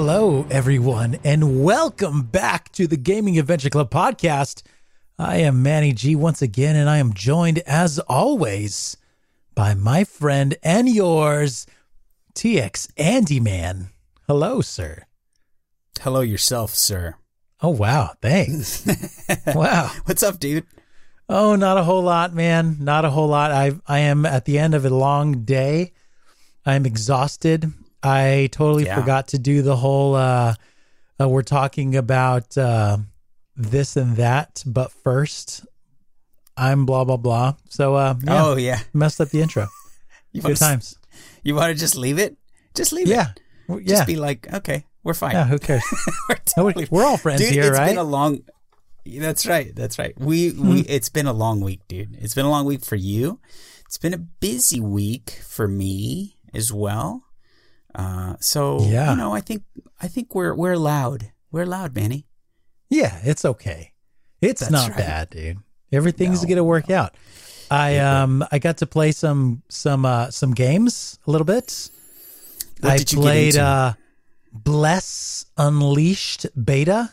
Hello, everyone, and welcome back to the Gaming Adventure Club podcast. I am Manny G once again, and I am joined, as always, by my friend and yours, TX Andy Man. Hello, sir. Hello yourself, sir. Oh, wow. Thanks. wow. What's up, dude? Oh, not a whole lot, man. Not a whole lot. I I am at the end of a long day. I'm exhausted. I totally Yeah. forgot to do the whole uh, uh we're talking about uh this and that, but first I'm blah blah blah. So uh yeah, Oh yeah. messed up the intro. You Good times. You want to just leave it? Just leave Yeah. it. W- Just Yeah. be like, okay, we're fine. Yeah, who cares? we're, totally- We're all friends dude, here, it's right? been a long. That's right. That's right. We we. It's been a long week, dude. It's been a long week for you. It's been a busy week for me as well. Uh, so Yeah. you know, I think I think we're we're loud. We're loud, Manny. Yeah, it's okay. It's That's not right. bad, dude. Everything's No, gonna work out. I um I got to play some some uh some games a little bit. What I did you get played uh Bless Unleashed beta.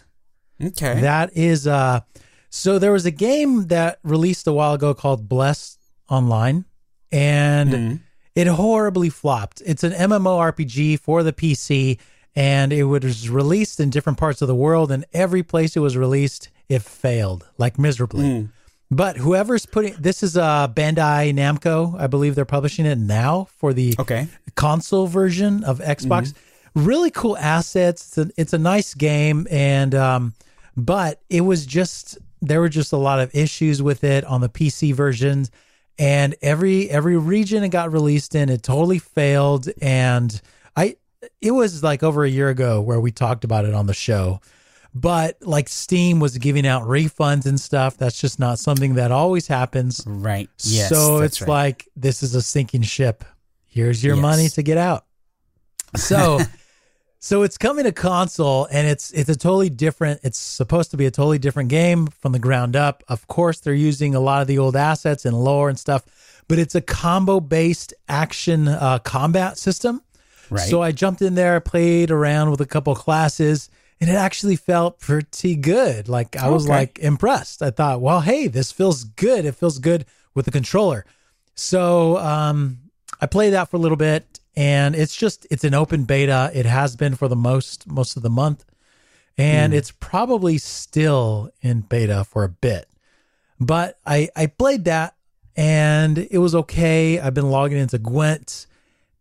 Okay. That is uh so there was a game that released a while ago called Bless Online and Mhm. It horribly flopped. It's an MMORPG for the PC and it was released in different parts of the world and every place it was released it failed like miserably. Mm. But whoever's putting this is uh Bandai Namco, I believe they're publishing it now for the Okay. console version of Xbox. Really cool assets. It's a, it's a nice game, and um, but it was just there were just a lot of issues with it on the PC versions, and every every region it got released in, it totally failed. And I it was like over a year ago where we talked about it on the show. But like Steam was giving out refunds and stuff. That's just not something that always happens. Right. Yes. so it's right. like this is a sinking ship. Here's your Yes. money to get out. So so it's coming to console and it's it's a totally different it's supposed to be a totally different game from the ground up. Of course they're using a lot of the old assets and lore and stuff, but it's a combo based action uh, combat system. Right. So I jumped in there, played around with a couple classes, and it actually felt pretty good. Like I was Okay. like impressed. I thought, well, hey, this feels good. It feels good with the controller. So um, I played that for a little bit, and it's just it's an open beta. It has been for the most most of the month, and it's probably still in beta for a bit. But I I played that, and it was okay. I've been logging into Gwent.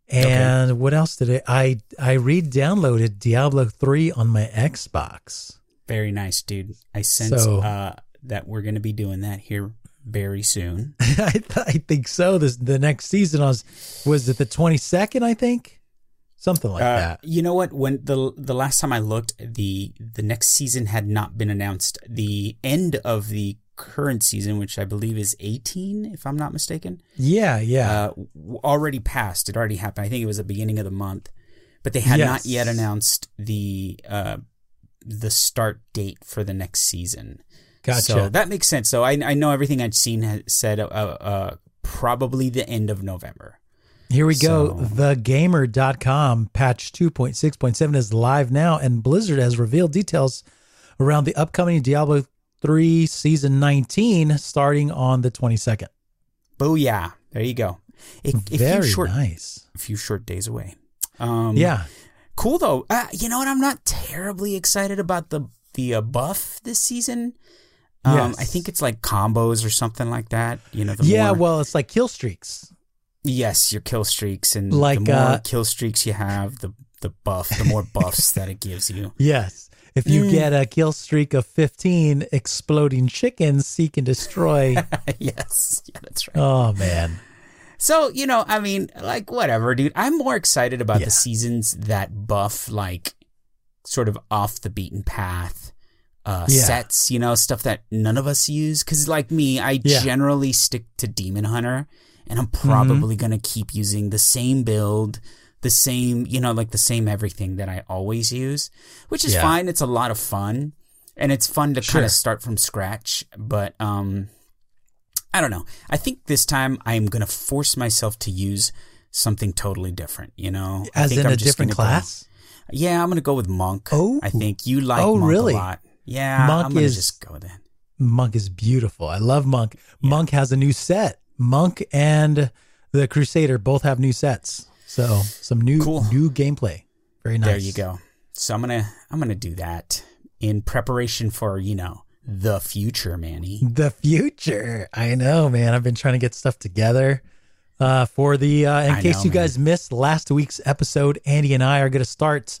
And what else did it? I I re-downloaded Diablo three on my Xbox. Very nice, dude. I sense So- uh, that we're going to be doing that here very soon. I th- I think so. This the next season was was it the twenty second? I think something like Uh, that. You know what? When the the last time I looked, the the next season had not been announced. The end of the current season, which I believe is eighteen, if I'm not mistaken, Yeah, yeah. uh, already passed. It already happened. I think it was the beginning of the month, but they had not yet announced the uh, the start date for the next season. Gotcha. So that makes sense. So I I know everything I'd seen said uh, uh, probably the end of November. Here we go. so- Thegamer.com patch 2.6.7 is live now, and Blizzard has revealed details around the upcoming Diablo 3 Season 19 starting on the 22nd. Booyah! There you go. A, a few Very short nice. a few short days away. Um, Yeah. cool though. Uh, you know what? I'm not terribly excited about the the uh, buff this season. Um, Yes. I think it's like combos or something like that. You know, the Yeah, more, well, it's like kill streaks. yes, your kill streaks and Like, the more uh, kill streaks you have, the the buff, the more buffs that it gives you. Yes. If you Mm. get a kill streak of 15 exploding chickens, seek and destroy. yes, yeah, that's right. oh, man. So, you know, I mean, like, whatever, dude. I'm more excited about Yeah. the seasons that buff, like, sort of off the beaten path uh, Yeah. sets, you know, stuff that none of us use. Because, like me, I Yeah. generally stick to Demon Hunter, and I'm Mm-hmm. probably going to keep using the same build, the same, you know, like the same everything that I always use, which is Yeah. fine. It's a lot of fun, and it's fun to Sure. kind of start from scratch. But, um, I don't know. I think this time I'm going to force myself to use something totally different, you know? I As think in I'm a just different gonna go- class? yeah, I'm gonna go with Monk. Oh. I think you like Oh, Monk really? a lot. Yeah, Monk I'm gonna is- just go that. Monk is beautiful. I love Monk. Monk has a new set. Monk and the Crusader both have new sets. So some new Cool. new gameplay. Very nice. There you go. So I'm gonna I'm gonna do that in preparation for you know the future, Manny. The future. I know, man. I've been trying to get stuff together. Uh, for the uh, in I case know, you guys missed last week's episode, Andy and I are going to start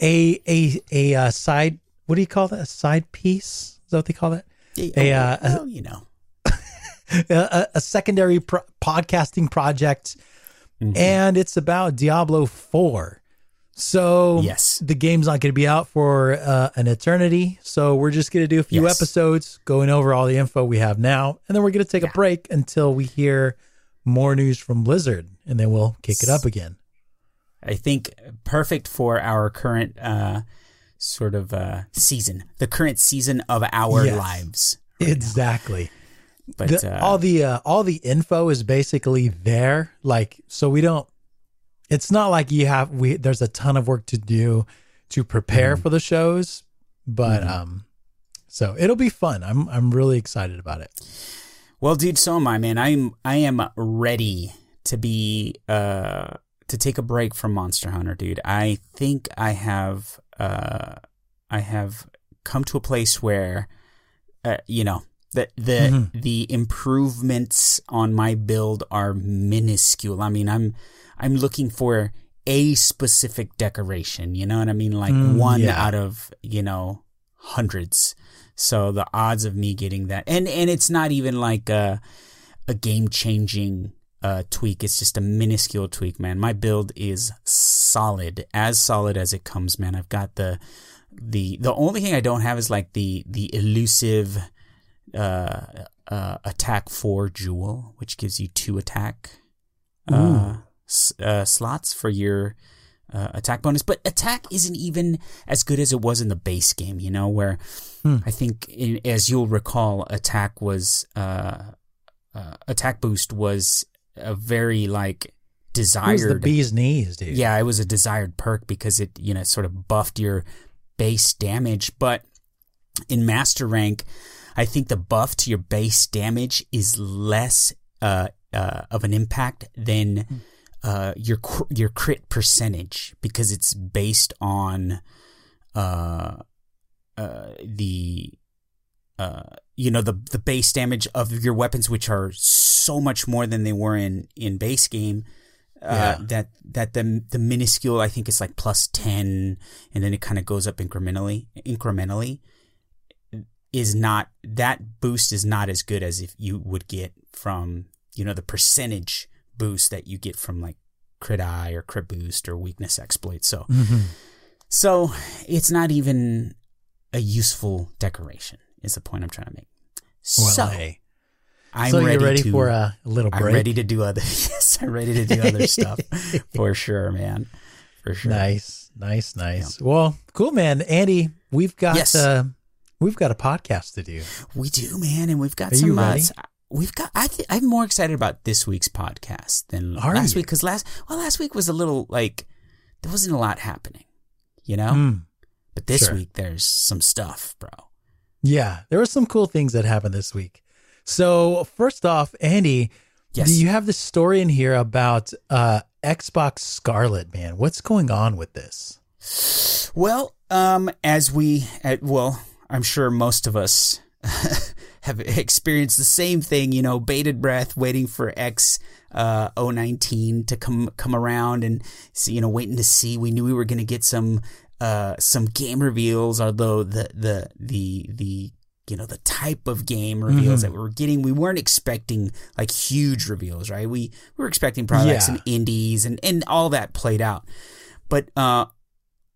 a a a uh, side. What do you call that? A side piece? Is that what they call that? A, uh, well, you know, a, a- secondary pro- podcasting project, Mm-hmm. and it's about Diablo Four. So Yes. the game's not going to be out for uh, an eternity. So we're just going to do a few Yes. episodes going over all the info we have now, and then we're going to take a break until we hear more news from Blizzard, and then we'll kick it up again. I think perfect for our current uh sort of uh season, the current season of our Yes. lives. Exactly. But The- uh, all the uh, all the info is basically there. Like, so we don't. It's not like you have we. There's a ton of work to do to prepare Mm-hmm. for the shows, but um, so it'll be fun. I'm I'm really excited about it. Well, dude, so am I, man. I'm I am ready to be uh to take a break from Monster Hunter, dude. I think I have uh I have come to a place where uh, you know the the Mm-hmm. the improvements on my build are minuscule. I mean, I'm I'm looking for a specific decoration, you know what I mean? Like Mm, one yeah. out of, you know, hundreds. So the odds of me getting that, and and it's not even like a a game changing uh, tweak. It's just a minuscule tweak, man. My build is solid, as solid as it comes, man. I've got the the the only thing I don't have is like the the elusive uh, uh, attack four jewel, which gives you two attack uh, s- uh, slots for your uh, attack bonus. But attack isn't even as good as it was in the base game, you know, where I think, in, as you'll recall, attack was uh, uh, attack boost was a very like It was the desired. bee's knees, dude. Yeah, it was a desired perk because it, you know, sort of buffed your base damage. But in master rank, I think the buff to your base damage is less uh, uh, of an impact than uh, your your crit percentage because it's based on uh, uh, the uh, you know the the base damage of your weapons, which are so much more than they were in in base game. Uh, Yeah. That that the the minuscule I think is like plus ten, and then it kind of goes up incrementally. Incrementally is not that boost is not as good as if you would get from you know the percentage boost that you get from like crit eye or crit boost or weakness exploit. So Mhm. so it's not even a useful decoration. Is the point I'm trying to make. Well, so hey. I'm so ready you're ready to, for a little break. I'm ready to do other. Yes, I'm ready to do other stuff for sure, man. For sure. Nice, nice, nice. Well, cool, man. Andy, we've got Yes. uh, we've got a podcast to do. We do, man, and we've got Are some. you uh, we've got. I th- I'm more excited about this week's podcast than Are last you? week because last well last week was a little like there wasn't a lot happening, you know. Mm. But this Sure. week there's some stuff, bro. Yeah, there were some cool things that happened this week. So first off, Andy, Yes. do you have this story in here about uh, Xbox Scarlet? Man, what's going on with this? Well, um, as we, uh, well, I'm sure most of us have experienced the same thing, you know, bated breath, waiting for X uh, 019 to come come around and see, you know, waiting to see. We knew we were going to get some uh, some game reveals, although the the the the you know the type of game reveals Mhm. that we were getting, we weren't expecting like huge reveals, right? We we were expecting probably like some indies and and all that played out, but uh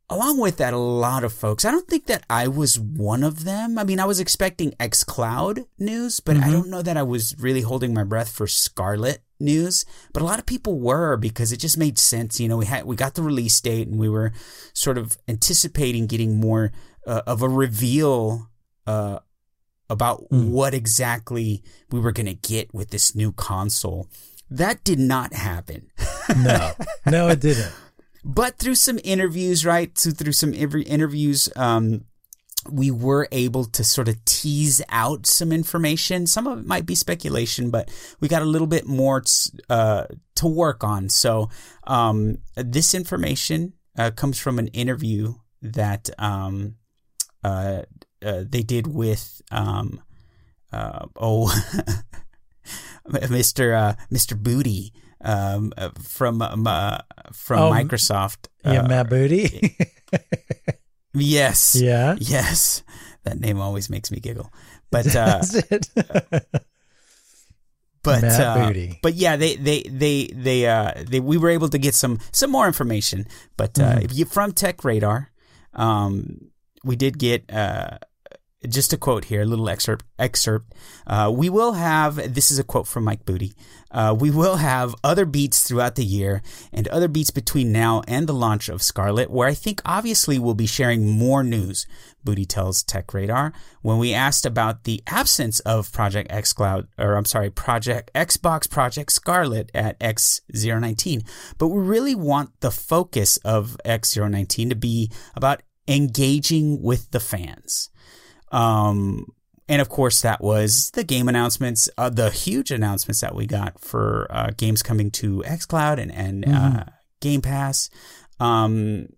along with that, a lot of folks. I don't think that I was one of them. I mean, I was expecting xCloud news, but mm-hmm. I don't know that I was really holding my breath for Scarlet news. But a lot of people were because it just made sense. You know, we had we got the release date, and we were sort of anticipating getting more uh, of a reveal. Uh, about mm. what exactly we were going to get with this new console. That did not happen. no, no, it didn't. But through some interviews, right? So through some interviews, um, we were able to sort of tease out some information. Some of it might be speculation, but we got a little bit more uh, to work on. So um, this information uh, comes from an interview that um, uh, uh they did with um, uh, oh Mr. Uh, Mr. Booty um, uh, from um, uh, from oh, Microsoft. Yeah, Matt Booty. yes. Yeah. Yes. That name always makes me giggle. But uh, but uh, but yeah, they they they they uh they we were able to get some some more information. But uh, mm-hmm. if you from Tech Radar, um, we did get uh just a quote here, a little excerpt. Excerpt. Uh, we will have. This is a quote from Mike Booty. Uh, we will have other beats throughout the year and other beats between now and the launch of Scarlet, where I think obviously we'll be sharing more news. Booty tells Tech Radar when we asked about the absence of Project X Cloud, or I'm sorry, Project Xbox Project Scarlet at X019. But we really want the focus of X019 to be about engaging with the fans. Um, and of course, that was the game announcements, uh, the huge announcements that we got for uh, games coming to xCloud and, and mm-hmm. uh, Game Pass. Um,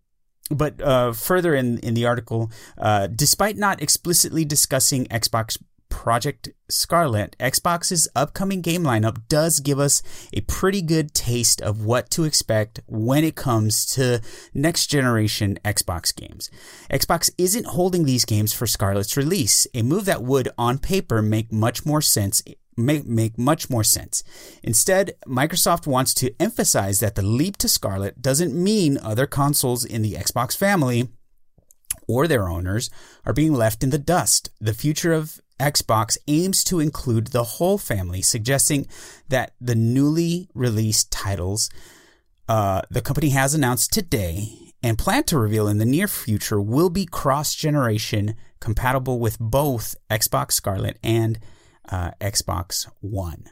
but uh, further in, in the article, uh, despite not explicitly discussing Xbox Project Scarlet, Xbox's upcoming game lineup does give us a pretty good taste of what to expect when it comes to next generation Xbox games. Xbox isn't holding these games for Scarlet's release, a move that would on paper make much more sense make, make much more sense. Instead, Microsoft wants to emphasize that the leap to Scarlet doesn't mean other consoles in the Xbox family or their owners are being left in the dust. The future of Xbox aims to include the whole family, suggesting that the newly released titles uh, the company has announced today and plan to reveal in the near future will be cross generation compatible with both Xbox Scarlet and uh, Xbox One.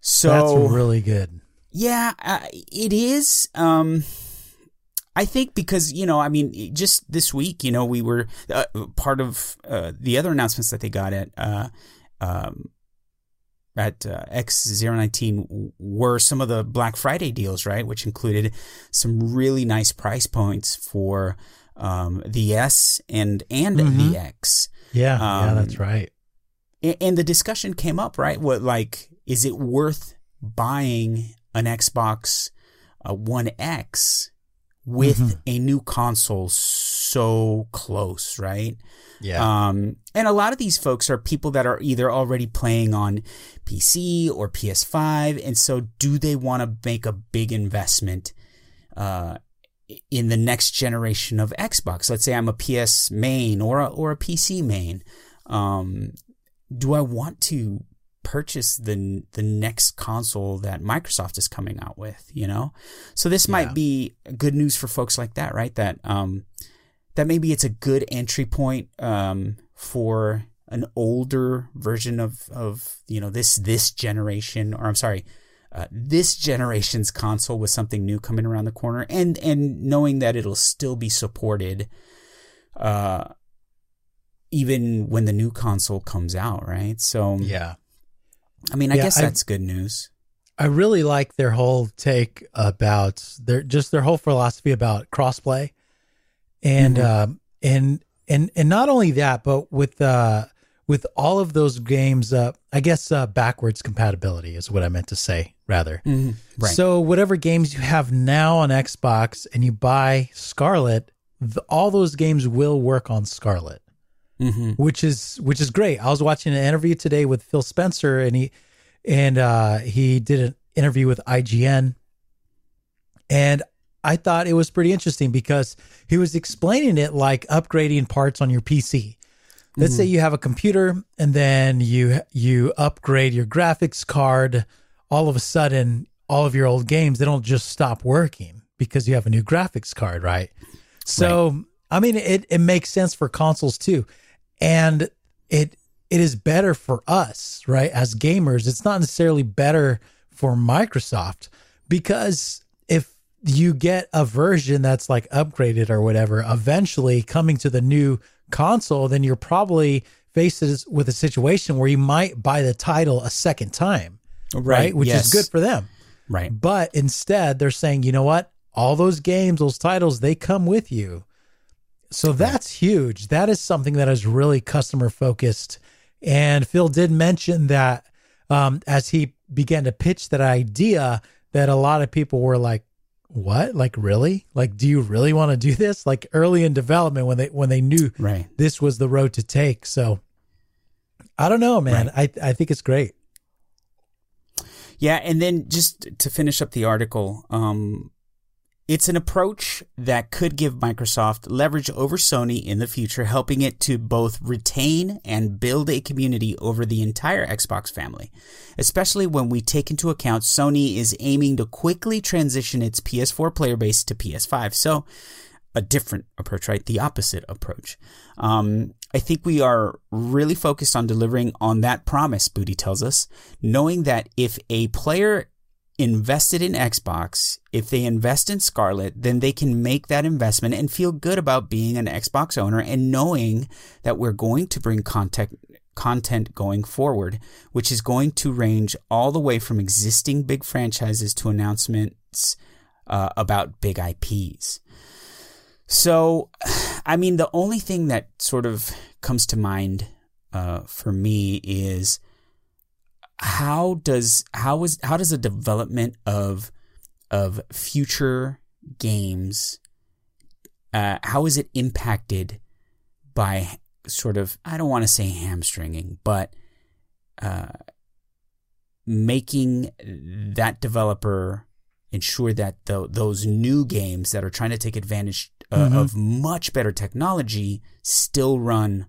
So that's really good. Yeah, uh, it is. Um, I think because, you know, I mean, just this week, you know, we were uh, part of uh, the other announcements that they got at uh, um, at uh, X019 were some of the Black Friday deals, right? Which included some really nice price points for um, the S and and mm-hmm. the X. Yeah, um, yeah, that's right. And, and the discussion came up, right? What like is it worth buying an Xbox uh, One X with mm-hmm. a new console so close, right? Yeah. Um, and a lot of these folks are people that are either already playing on PC or PS5, and so do they want to make a big investment uh, in the next generation of Xbox? Let's say I'm a PS main or a, or a PC main. Um, do I want to purchase the the next console that Microsoft is coming out with, you know? So this yeah. might be good news for folks like that, right? That um that maybe it's a good entry point um for an older version of of you know this this generation or I'm sorry uh, this generation's console with something new coming around the corner and and knowing that it'll still be supported uh even when the new console comes out right so yeah I mean, I yeah, guess that's I, good news. I really like their whole take about their just their whole philosophy about crossplay, and mm-hmm. uh, and and and not only that, but with uh, with all of those games, uh, I guess uh, backwards compatibility is what I meant to say. Rather, mm-hmm. right. so whatever games you have now on Xbox and you buy Scarlet, the, all those games will work on Scarlet mm-hmm. which is which is great. I was watching an interview today with Phil Spencer, and he and uh, he did an interview with IGN, and I thought it was pretty interesting because he was explaining it like upgrading parts on your PC. Let's say you have a computer and then you you upgrade your graphics card. All of a sudden, all of your old games they don't just stop working because you have a new graphics card, right? So I mean, it it makes sense for consoles too, and it it is better for us, right? As gamers, it's not necessarily better for Microsoft because if you get a version that's like upgraded or whatever, eventually coming to the new console, then you're probably faced with a situation where you might buy the title a second time, right? Which yes. is good for them. Right. But instead, they're saying, you know what? All those games, those titles, they come with you. So that's huge. That is something that is really customer focused. And Phil did mention that um, as he began to pitch that idea, that a lot of people were like, "What? Like really? Like, do you really want to do this?" Like early in development, when they when they knew Right. this was the road to take. So I don't know, man. I I think it's great. Yeah, and then just to finish up the article, um, it's an approach that could give Microsoft leverage over Sony in the future, helping it to both retain and build a community over the entire Xbox family, especially when we take into account Sony is aiming to quickly transition its PS4 player base to PS5. So, a different approach, right? The opposite approach. Um, I think we are really focused on delivering on that promise, Booty tells us, knowing that if a player invested in Xbox, if they invest in Scarlet, then they can make that investment and feel good about being an Xbox owner and knowing that we're going to bring content content going forward, which is going to range all the way from existing big franchises to announcements uh, about big IPs. So, I mean, the only thing that sort of comes to mind uh, for me is how does how is how does the development of of future games uh, how is it impacted by sort of I don't want to say hamstringing, but uh, making that developer ensure that the, those new games that are trying to take advantage uh, Mhm. of much better technology still run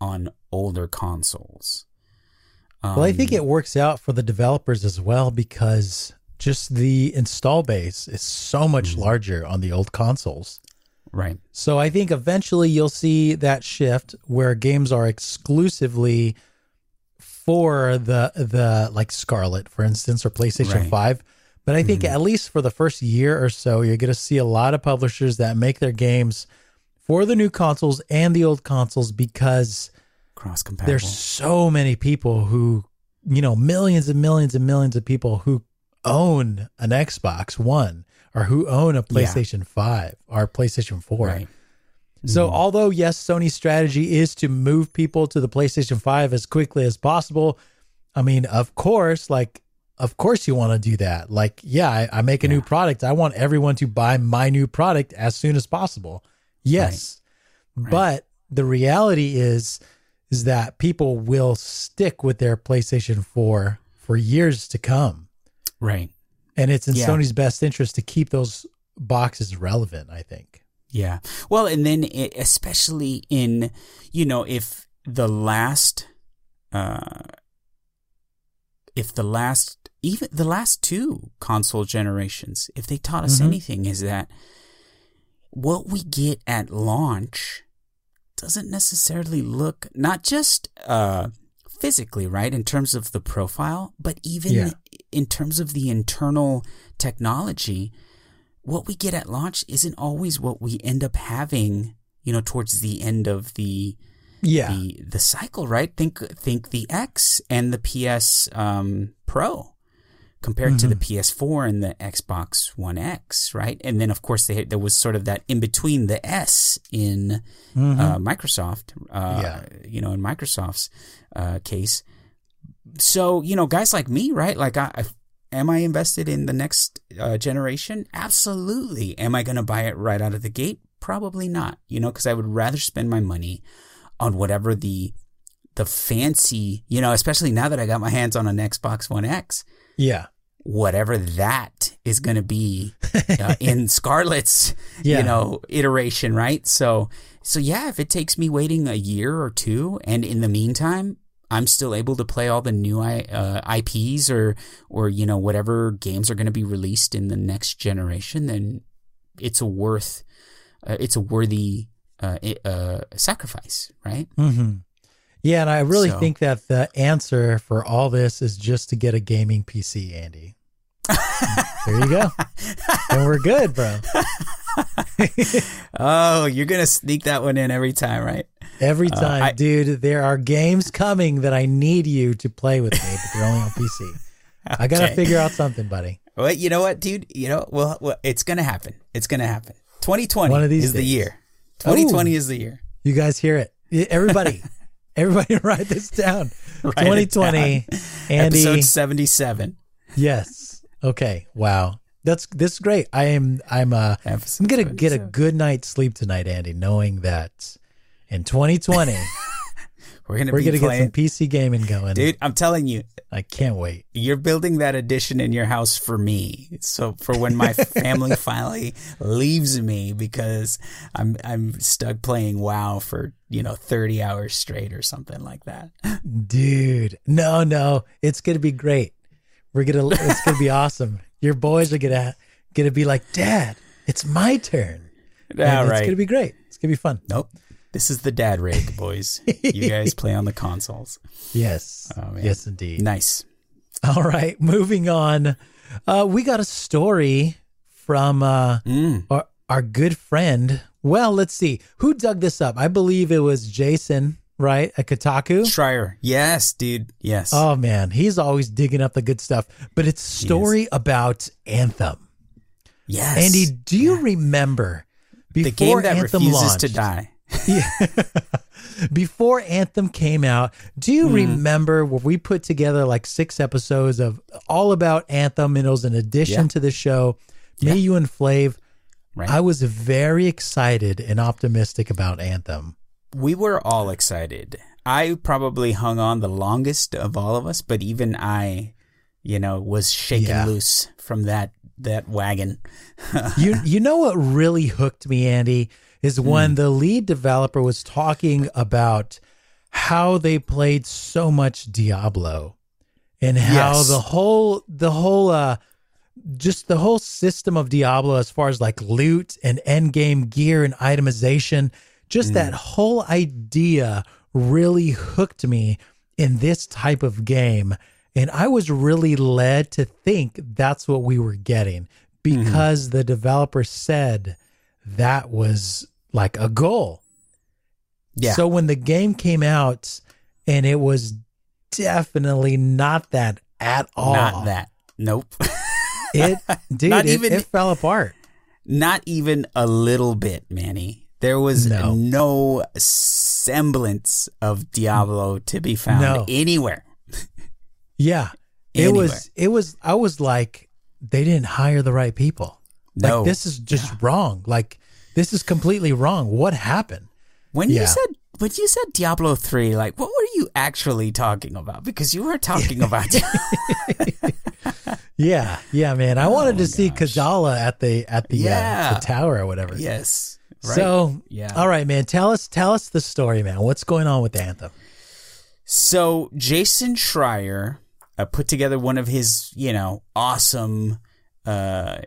on older consoles. Well, I think Um, it works out for the developers as well because just the install base is so much larger on the old consoles. right. So I think eventually you'll see that shift where games are exclusively for the the like Scarlet, for instance, or PlayStation Right. 5. But I think at least for the first year or so, you're going to see a lot of publishers that make their games for the new consoles and the old consoles because Cross compatible. there's so many people who, you know, millions and millions and millions of people who own an Xbox One or who own a PlayStation 5 or PlayStation 4. right. So, mm-hmm. although yes, Sony's strategy is to move people to the PlayStation 5 as quickly as possible, I mean, of course, like, of course you want to do that. Like, yeah, I, I make a new product. I want everyone to buy my new product as soon as possible. Yes. Right. But the reality is, is that people will stick with their PlayStation 4 for years to come. Right. And it's in Yeah. Sony's best interest to keep those boxes relevant, I think. Yeah. Well, and then it, especially in, you know, if the last, uh, if the last, even the last two console generations, if they taught us Mhm. anything, is that what we get at launch doesn't necessarily look not just uh, physically right in terms of the profile, but even Yeah. in terms of the internal technology. What we get at launch isn't always what we end up having, you know, towards the end of the Yeah. the the cycle, right? Think think the X and the PS um, Pro compared to the Mm-hmm. PS4 and the Xbox One X, right? And then of course they, there was sort of that in between the S in uh, Microsoft, uh, Mm-hmm. Yeah. you know, in Microsoft's uh, case. So you know, guys like me, right? Like, I, I am I invested in the next uh, generation? Absolutely. Am I going to buy it right out of the gate? Probably not. You know, because I would rather spend my money on whatever the the fancy, you know, especially now that I got my hands on an Xbox One X. Yeah. whatever that is going to be uh, in Scarlet's, Yeah. you know, iteration, right? So, so yeah, if it takes me waiting a year or two, and in the meantime, I'm still able to play all the new uh, IPs or, or you know, whatever games are going to be released in the next generation, then it's a worth, uh, it's a worthy uh, uh, sacrifice, right? hmm Yeah, and I really So- think that the answer for all this is just to get a gaming PC, Andy. there you go. and we're good, bro. Oh, you're gonna sneak that one in every time, right? Every uh, time, I- dude, there are games coming that I need you to play with me, but they're only on PC. I got to figure out something, buddy. Well, you know what, dude? You know, well, well it's gonna happen. It's gonna happen. 2020 One of these is the year. 2020 is the year. You guys hear it. Everybody, everybody write this down. Write it 2020, Andy. Episode 77. Yes. Okay. Wow. That's this is great. I am I'm uh Episode I'm gonna get a good night's sleep tonight, Andy, knowing that in 2020 We're gonna we're be gonna get playing, some PC gaming going. dude. I'm telling you, I can't wait. you're building that addition in your house for me. So for when my family finally leaves me because I'm I'm stuck playing WoW for you know 30 hours straight or something like that. Dude. No, no. It's gonna be great. We're gonna it's gonna be awesome. Your boys are gonna gonna be like, Dad, it's my turn. And All It's gonna be great. It's gonna be fun. Nope. This is the dad rig, boys. you guys play on the consoles. Yes. Oh, man. yes, indeed. Nice. All right, moving on. Uh, we got a story from uh, Mm. our, our good friend. Well, let's see. Who dug this up? I believe it was Jason, right? At Kotaku. Schreier. Yes, dude. Yes. Oh, man. He's always digging up the good stuff. But it's a story about Anthem. yes. Andy, do you remember the game that Anthem refuses launched? to die. before Anthem came out, do you hmm. remember where we put together like six episodes of all about Anthem and it was an addition Yeah. to the show? Me, you, and Flav. Right. I was very excited and optimistic about Anthem. we were all excited. I probably hung on the longest of all of us, but even I, you know, was shaken Yeah. loose from that that wagon. You you know what really hooked me, Andy, is Hmm. when the lead developer was talking about how they played so much Diablo and how Yes. the whole the whole uh just the whole system of Diablo as far as like loot and end game gear and itemization, just that whole idea really hooked me in this type of game. And I was really led to think that's what we were getting because the developer said that was like a goal. Yeah. So when the game came out and it was definitely not that at all. Not that. Nope. It dude, Not it, even- it fell apart. Not even a little bit, Manny. There was No. no, semblance of Diablo to be found No. anywhere. Yeah. It Anywhere. was it was I was like they didn't hire the right people. No. Like this is just wrong. Like this is completely wrong. What happened? When Yeah. you said when you said Diablo three, like what were you actually talking about? Because you were talking about Yeah, yeah, man. I wanted to see Kadala at the at the, uh, Oh the tower or whatever. yes. Right? So Yeah. all right, man. Tell us tell us the story, man. What's going on with Anthem? So Jason Schreier uh, put together one of his, you know, awesome, uh,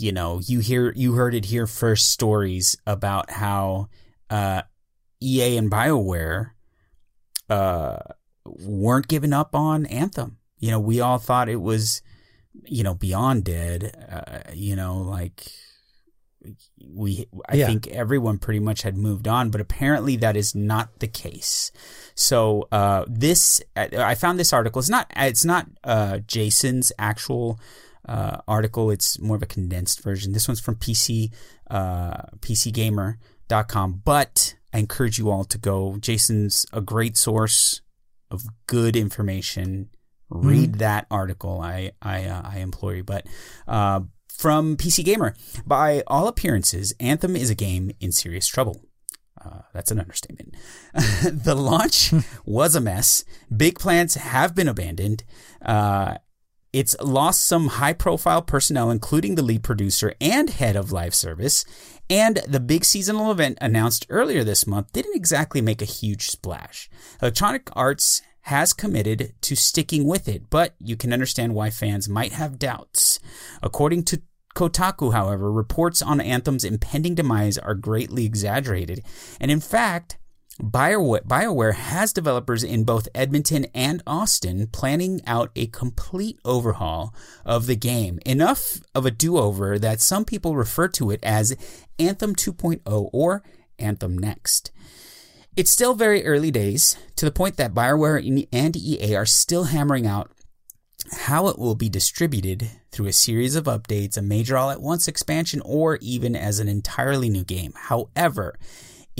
you know, you hear you heard it here first stories about how uh, EA and Bioware uh, weren't giving up on Anthem. You know, we all thought it was, you know, beyond dead. Uh, you know, like we I Yeah. think everyone pretty much had moved on, but apparently that is not the case. So uh, this I I found this article. It's not it's not uh, Jason's actual uh, article. It's more of a condensed version. This one's from PC uh, PCGamer.com. But I encourage you all to go. Jason's a great source of good information. Read that article. I I uh, I implore you. But uh, from PC Gamer, by all appearances, Anthem is a game in serious trouble. Uh, that's an understatement. the launch was a mess. Big plans have been abandoned. Uh, it's lost some high profile personnel, including the lead producer and head of live service. And the big seasonal event announced earlier this month didn't exactly make a huge splash. Electronic Arts has committed to sticking with it, but you can understand why fans might have doubts. According to Kotaku, however, reports on Anthem's impending demise are greatly exaggerated. And in fact, BioWare, has developers in both Edmonton and Austin planning out a complete overhaul of the game. Enough of a do over that some people refer to it as Anthem 2.0 or Anthem Next. It's still very early days, to the point that BioWare and EA are still hammering out how it will be distributed through a series of updates, a major all at once expansion, or even as an entirely new game. However,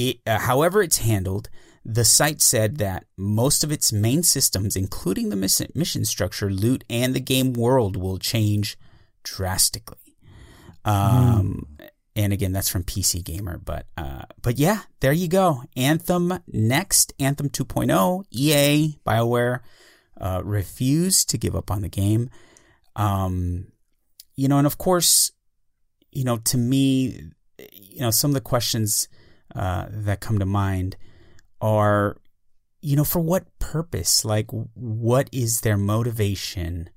it, uh, however it's handled, the site said that most of its main systems, including the mission structure, loot, and the game world, will change drastically. Um, mm. And again, that's from PC Gamer. But uh, but yeah, there you go. Anthem next, Anthem 2.0, EA, BioWare uh, refused to give up on the game. Um, you know, and of course, you know, to me, you know, some of the questions uh, that come to mind are, you know, for what purpose? Like, what is their motivation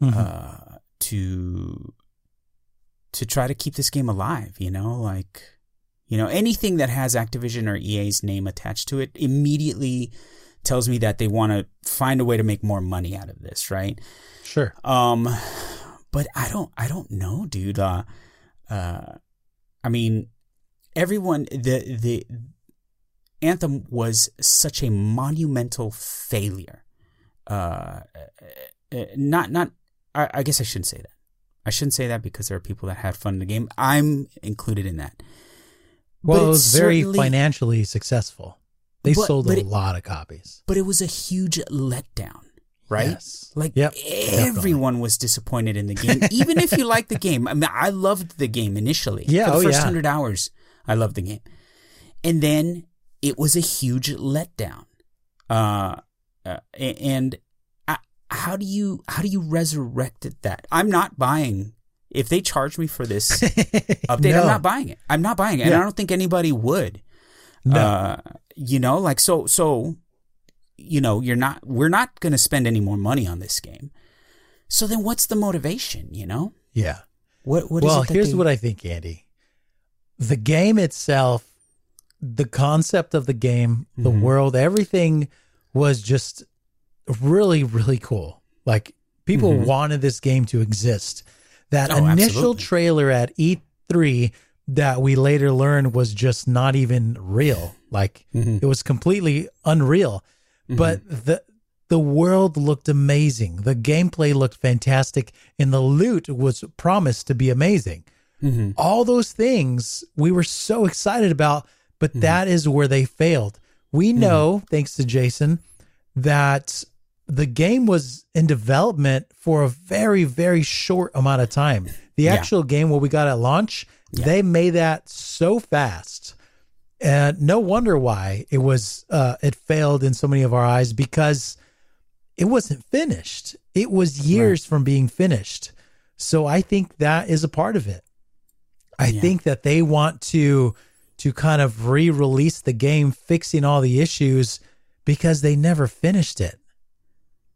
mm-hmm. uh, to to try to keep this game alive? You know, like, you know, anything that has Activision or EA's name attached to it immediately tells me that they want to find a way to make more money out of this, right? Sure. Um, but I don't, I don't know, dude. Uh, uh, I mean, everyone, the the anthem was such a monumental failure. Uh, uh, not not. I, I guess I shouldn't say that. I shouldn't say that because there are people that had fun in the game. I'm included in that. Well, it was very financially successful. They but, sold but a it, lot of copies. But it was a huge letdown, right? Yes. Like yep, everyone definitely. was disappointed in the game, even if you liked the game. I mean, I loved the game initially. Yeah, for the oh, first yeah. hundred hours, I loved the game, and then it was a huge letdown. Uh, uh and I, how do you how do you resurrect that? I'm not buying. If they charge me for this update, no. I'm not buying it. I'm not buying it, yeah. and I don't think anybody would. No. Uh, you know, like so so you know, you're not we're not going to spend any more money on this game. So then what's the motivation, you know? Yeah. What what Well, here's they... what I think, Andy. The game itself, the concept of the game, the mm-hmm. world, everything was just really really cool. Like people mm-hmm. wanted this game to exist. That oh, initial absolutely. trailer at E3 that we later learned was just not even real. Like mm-hmm. it was completely unreal. Mm-hmm. But the the world looked amazing. The gameplay looked fantastic, and the loot was promised to be amazing. Mm-hmm. All those things we were so excited about, but mm-hmm. that is where they failed. We mm-hmm. know, thanks to Jason, that the game was in development for a very, very short amount of time. The actual yeah. game, what we got at launch, yeah. They made that so fast. And no wonder why it was uh, it failed in so many of our eyes because it wasn't finished. It was years right. from being finished. So I think that is a part of it. I yeah. think that they want to to kind of re-release the game fixing all the issues because they never finished it.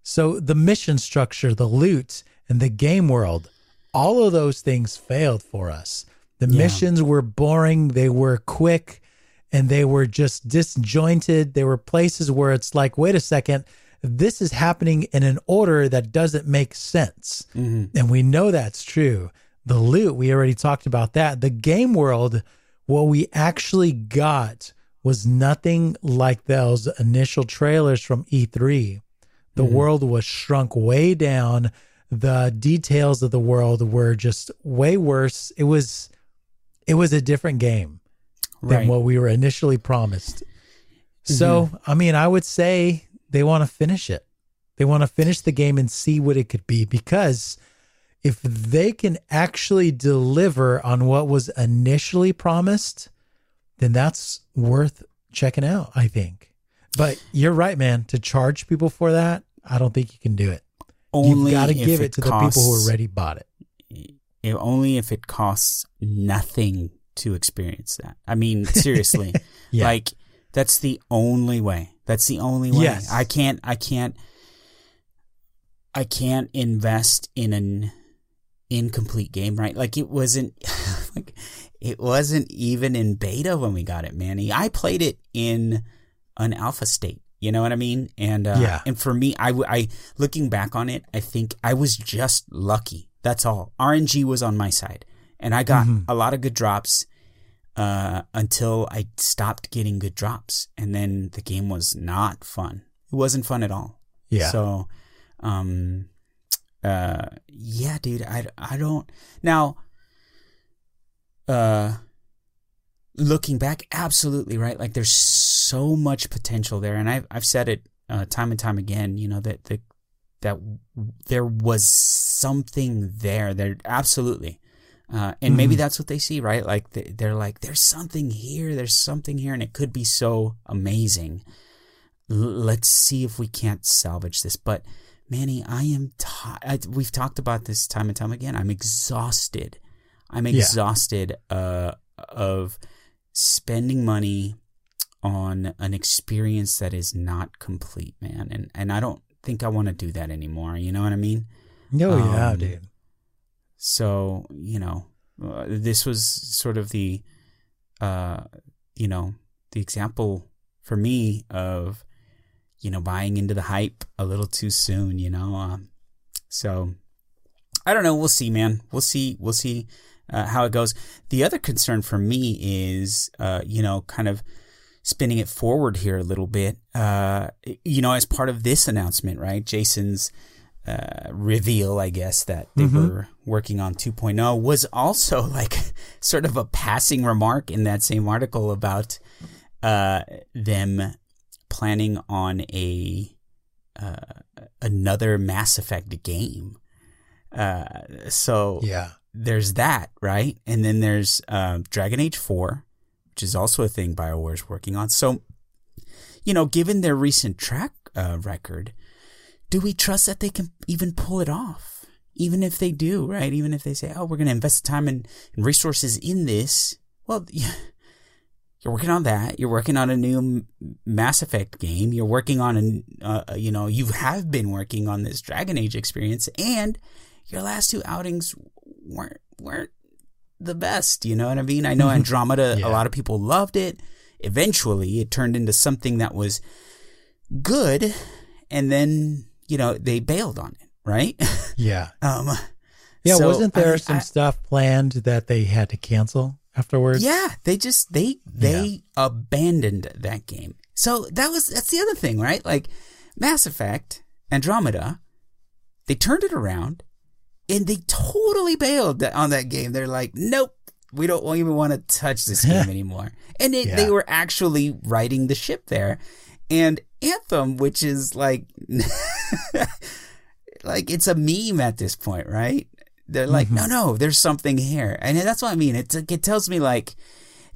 So the mission structure, the loot, and the game world, all of those things failed for us. The yeah. missions were boring, they were quick, and they were just disjointed. There were places where it's like, wait a second, this is happening in an order that doesn't make sense. Mm-hmm. And we know that's true. The loot, we already talked about that. The game world, what we actually got was nothing like those initial trailers from E3. The mm-hmm. world was shrunk way down. The details of the world were just way worse. It was it was a different game than what we were initially promised. Mm-hmm. So, I mean, I would say they want to finish it. They want to finish the game and see what it could be because if they can actually deliver on what was initially promised, then that's worth checking out, I think. But you're right, man. To charge people for that, I don't think you can do it. only You've got to give it, to the people who already bought it. if- only if it costs nothing to experience that. I mean, seriously, Yeah. like that's the only way. That's the only way. Yes. I can't. I can't. I can't invest in an incomplete game, right? Like it wasn't. like it wasn't even in beta when we got it, Manny. I played it in an alpha state. You know what I mean? And uh, Yeah. and for me, I, I looking back on it, I think I was just lucky. That's all. RNG was on my side, and I got Mhm. a lot of good drops uh, until I stopped getting good drops, and then the game was not fun. It wasn't fun at all. Yeah. So, um, uh, yeah, dude, I, I don't now. Uh, looking back, absolutely right. Like there's so much potential there, and I've I've said it uh, time and time again. You know that the that there was something there. There absolutely. Uh, and maybe Mhm. that's what they see, right? Like they, they're like, there's something here, there's something here, and it could be so amazing. L- let's see if we can't salvage this. But Manny, I am. tired. we've talked about this time and time again. I'm exhausted. I'm Yeah. exhausted uh, of spending money on an experience that is not complete, man. And and I don't think I want to do that anymore. You know what I mean? Yeah, Um, dude. So you know, uh, this was sort of the, uh, you know, the example for me of, you know, buying into the hype a little too soon. You know, um, so I don't know. We'll see, man. We'll see. We'll see uh, how it goes. The other concern for me is, uh, you know, kind of spinning it forward here a little bit. Uh, you know, as part of this announcement, right? Jason's uh, reveal, I guess, that they Mhm. were working on 2.0 was also like sort of a passing remark in that same article about uh, them planning on a uh, another Mass Effect game. Uh, so Yeah. there's that, right? And then there's um, Dragon Age 4, which is also a thing BioWare's working on. So, you know, given their recent track uh, record, do we trust that they can even pull it off? Even if they do, right? Even if they say, oh, we're going to invest time and, and resources in this. Well, yeah, you're working on that. You're working on a new Mass Effect game. You're working on an, uh, you know, you have been working on this Dragon Age experience, and your last two outings weren't weren't the best. You know what I mean? I know Andromeda. Yeah. A lot of people loved it. Eventually, it turned into something that was good, and then you know they bailed on it, right? Yeah. um, Yeah. so, wasn't there mean, some I- stuff planned that they had to cancel afterwards? Yeah, they just they they abandoned that game. So that was that's the other thing, right? Like Mass Effect, Andromeda, they turned it around and they totally bailed on that game. They're like, nope, we don't even want to touch this game anymore. And it, they were actually riding the ship there. And Anthem, which is like, like it's a meme at this point, right? They're like, mm-hmm. no, no, there's something here, and that's what I mean. It it tells me like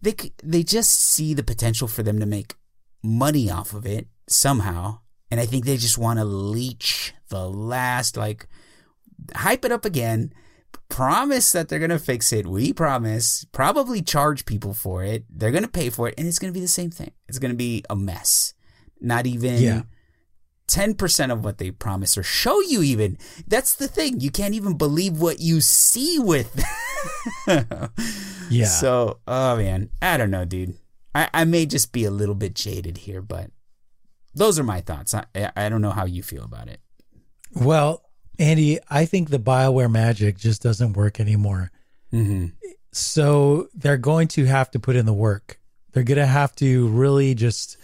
they they just see the potential for them to make money off of it somehow, and I think they just want to leech the last like hype it up again. Promise that they're gonna fix it. We promise. Probably charge people for it. They're gonna pay for it, and it's gonna be the same thing. It's gonna be a mess. Not even Yeah. 10% of what they promise or show you even. That's the thing. You can't even believe what you see with. Yeah. So, oh man, I don't know, dude. I, I may just be a little bit jaded here, but those are my thoughts. I, I don't know how you feel about it. Well, Andy, I think the BioWare magic just doesn't work anymore. Mm-hmm. So they're going to have to put in the work. They're going to have to really just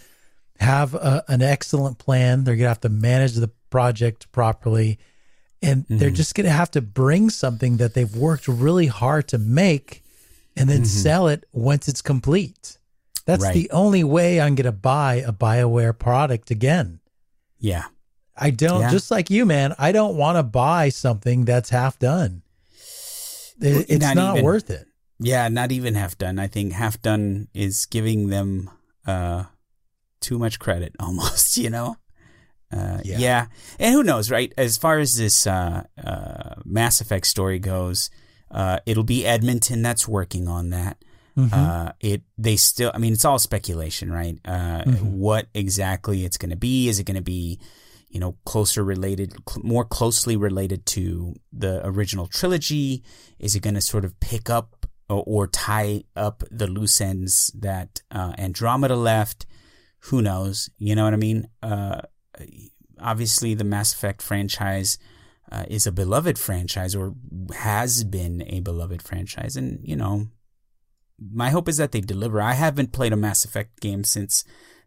have a, an excellent plan. They're going to have to manage the project properly. And they're Mhm. just going to have to bring something that they've worked really hard to make and then Mhm. sell it once it's complete. That's Right. the only way I'm going to buy a BioWare product again. Yeah. I don't, Yeah. just like you, man, I don't want to buy something that's half done. It- it's Not not, even. worth it. Yeah, not even half done. I think half done is giving them uh too much credit almost, you know? Uh, Yeah. yeah. and who knows, right? As far as this uh, uh, Mass Effect story goes, uh, it'll be Edmonton that's working on that. Mm-hmm. Uh, it they still, I mean, it's all speculation, right? Uh, Mm-hmm. What exactly it's going to be? Is it going to be, you know, closer related, cl- more closely related to the original trilogy? Is it going to sort of pick up or, or tie up the loose ends that uh, Andromeda left? Who knows? You know what I mean? Uh, obviously, the Mass Effect franchise. Uh, is a beloved franchise or has been a beloved franchise and you know my hope is that they deliver. I haven't played a Mass Effect game since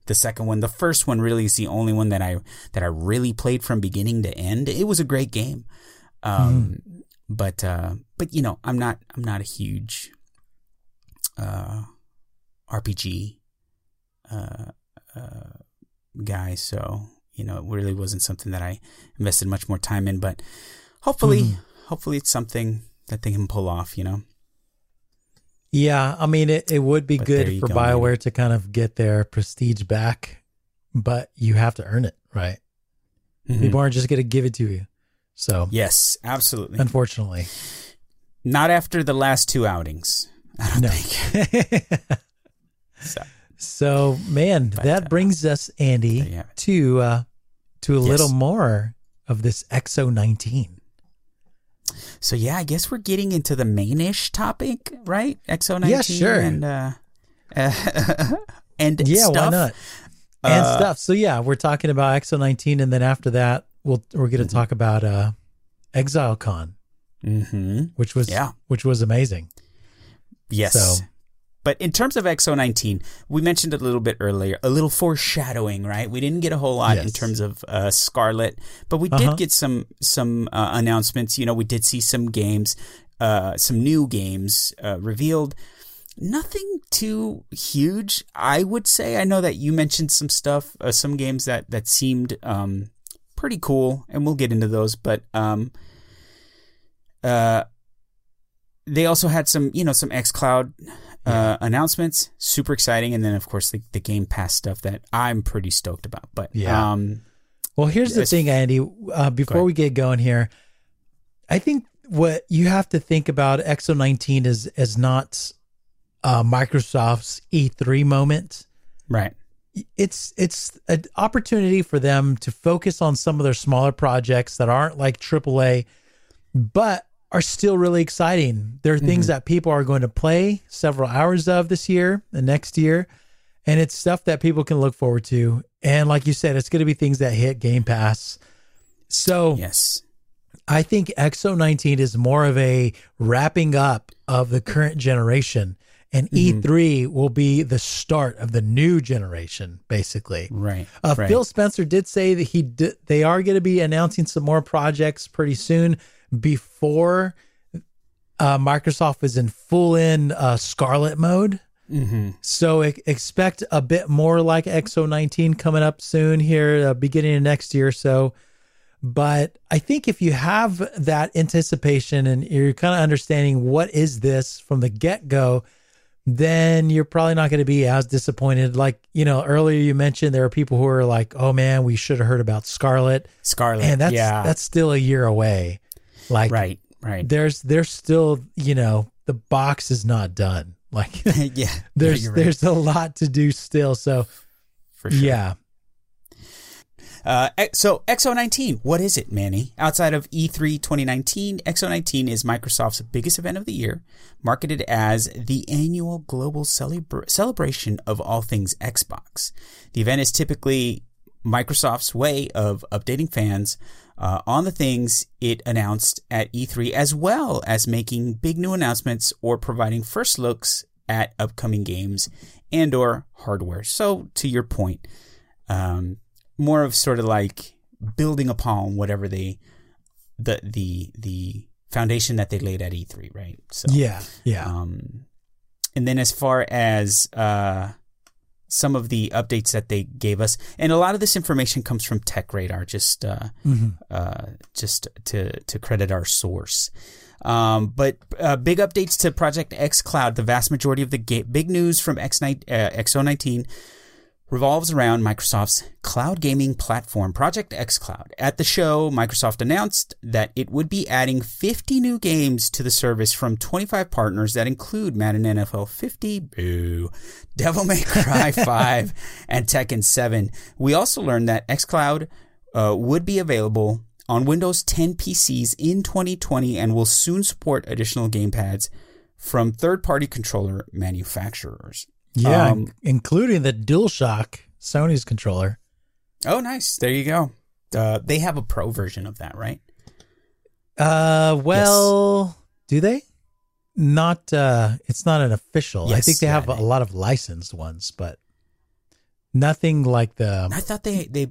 the second one. The first one really is the only one that I that I really played from beginning to end. It was a great game. Um, but uh, but you know, I'm not I'm not a huge uh, RPG uh, uh, guy, so you know, it really wasn't something that I invested much more time in. But hopefully, hopefully, it's something that they can pull off. You know. Yeah, I mean, it, it would be But good for go, BioWare man. to kind of get their prestige back, but you have to earn it, right? Mhm. People aren't just going to give it to you. So, Yes, absolutely. unfortunately, Not after the last two outings. I don't no. think. So, so, man, But, that uh, brings us, Andy, there you have it. to uh, to a Yes. little more of this XO nineteen. so yeah, I guess we're getting into the main-ish topic, right? XO nineteen. Yeah, sure. And uh, and Yeah, stuff. why not? And Uh, stuff. So yeah, we're talking about XO nineteen, and then after that, we'll we're going to talk about uh, ExileCon, Mm-hmm. which was Yeah. which was amazing. Yes. So- But in terms of XO19, we mentioned it a little bit earlier, a little foreshadowing, right? We didn't get a whole lot in terms of uh, Scarlet, but we Uh-huh. did get some some uh, announcements. You know, we did see some games, uh, some new games uh, revealed. Nothing too huge, I would say. I know that you mentioned some stuff, uh, some games that that seemed um, pretty cool, and we'll get into those. But um, uh, they also had some, you know, some XCloud uh, announcements. Super exciting, and then of course the, the Game Pass stuff that I'm pretty stoked about. But Yeah. um, Well, here's the thing, Andy. Uh, before we get going here, I think what you have to think about XO19 is is not uh, Microsoft's E3 moment. right, It's it's an opportunity for them to focus on some of their smaller projects that aren't like AAA, but are still really exciting. There are things that people are going to play several hours of this year and next year, and it's stuff that people can look forward to. And like you said, it's going to be things that hit Game Pass. So yes, I think XO19 is more of a wrapping up of the current generation, and E3 will be the start of the new generation, basically. right, Uh, right. Phil Spencer did say that he they are going to be announcing some more projects pretty soon before uh, Microsoft is in full in uh, Scarlet mode. hmm So expect a bit more like XO19 coming up soon here, uh, beginning of next year or so. But I think if you have that anticipation and you're kind of understanding what is this from the get go, then you're probably not going to be as disappointed. Like, you know, earlier you mentioned there are people who are like, oh man, we should have heard about Scarlet. Scarlet. And that's yeah, that's still a year away. Like right, right. there's there's still, you know, the box is not done. Like yeah, there's yeah, right, there's a lot to do still. So for sure. yeah, Uh, so XO19, what is it, Manny? Outside of E E3 2019, XO19 is Microsoft's biggest event of the year, marketed as the annual global celebra- celebration of all things Xbox. The event is typically Microsoft's way of updating fans uh, on the things it announced at E3, as well as making big new announcements or providing first looks at upcoming games and or hardware. So, to your point, um, more of sort of like building upon whatever they the the the foundation that they laid at E3, right? So yeah, yeah. um, and then as far as uh, some of the updates that they gave us, and a lot of this information comes from Tech Radar, just uh, Mhm. uh, just to to credit our source. Um, but uh, big updates to Project X Cloud. The vast majority of the ga- big news from X uh, XO19 revolves around Microsoft's cloud gaming platform, Project xCloud. At the show, Microsoft announced that it would be adding 50 new games to the service from 25 partners that include Madden NFL 50, boo, Devil May Cry 5, and Tekken 7. We also learned that xCloud uh, would be available on Windows 10 PCs in 2020 and will soon support additional gamepads from third-party controller manufacturers. Yeah, Um, including the DualShock, Sony's controller. Oh, nice. There you go. Uh, they have a pro version of that, right? Uh, well, do they? Not. Uh, it's not an official. I think they have a lot of licensed ones, but nothing like the. I thought they they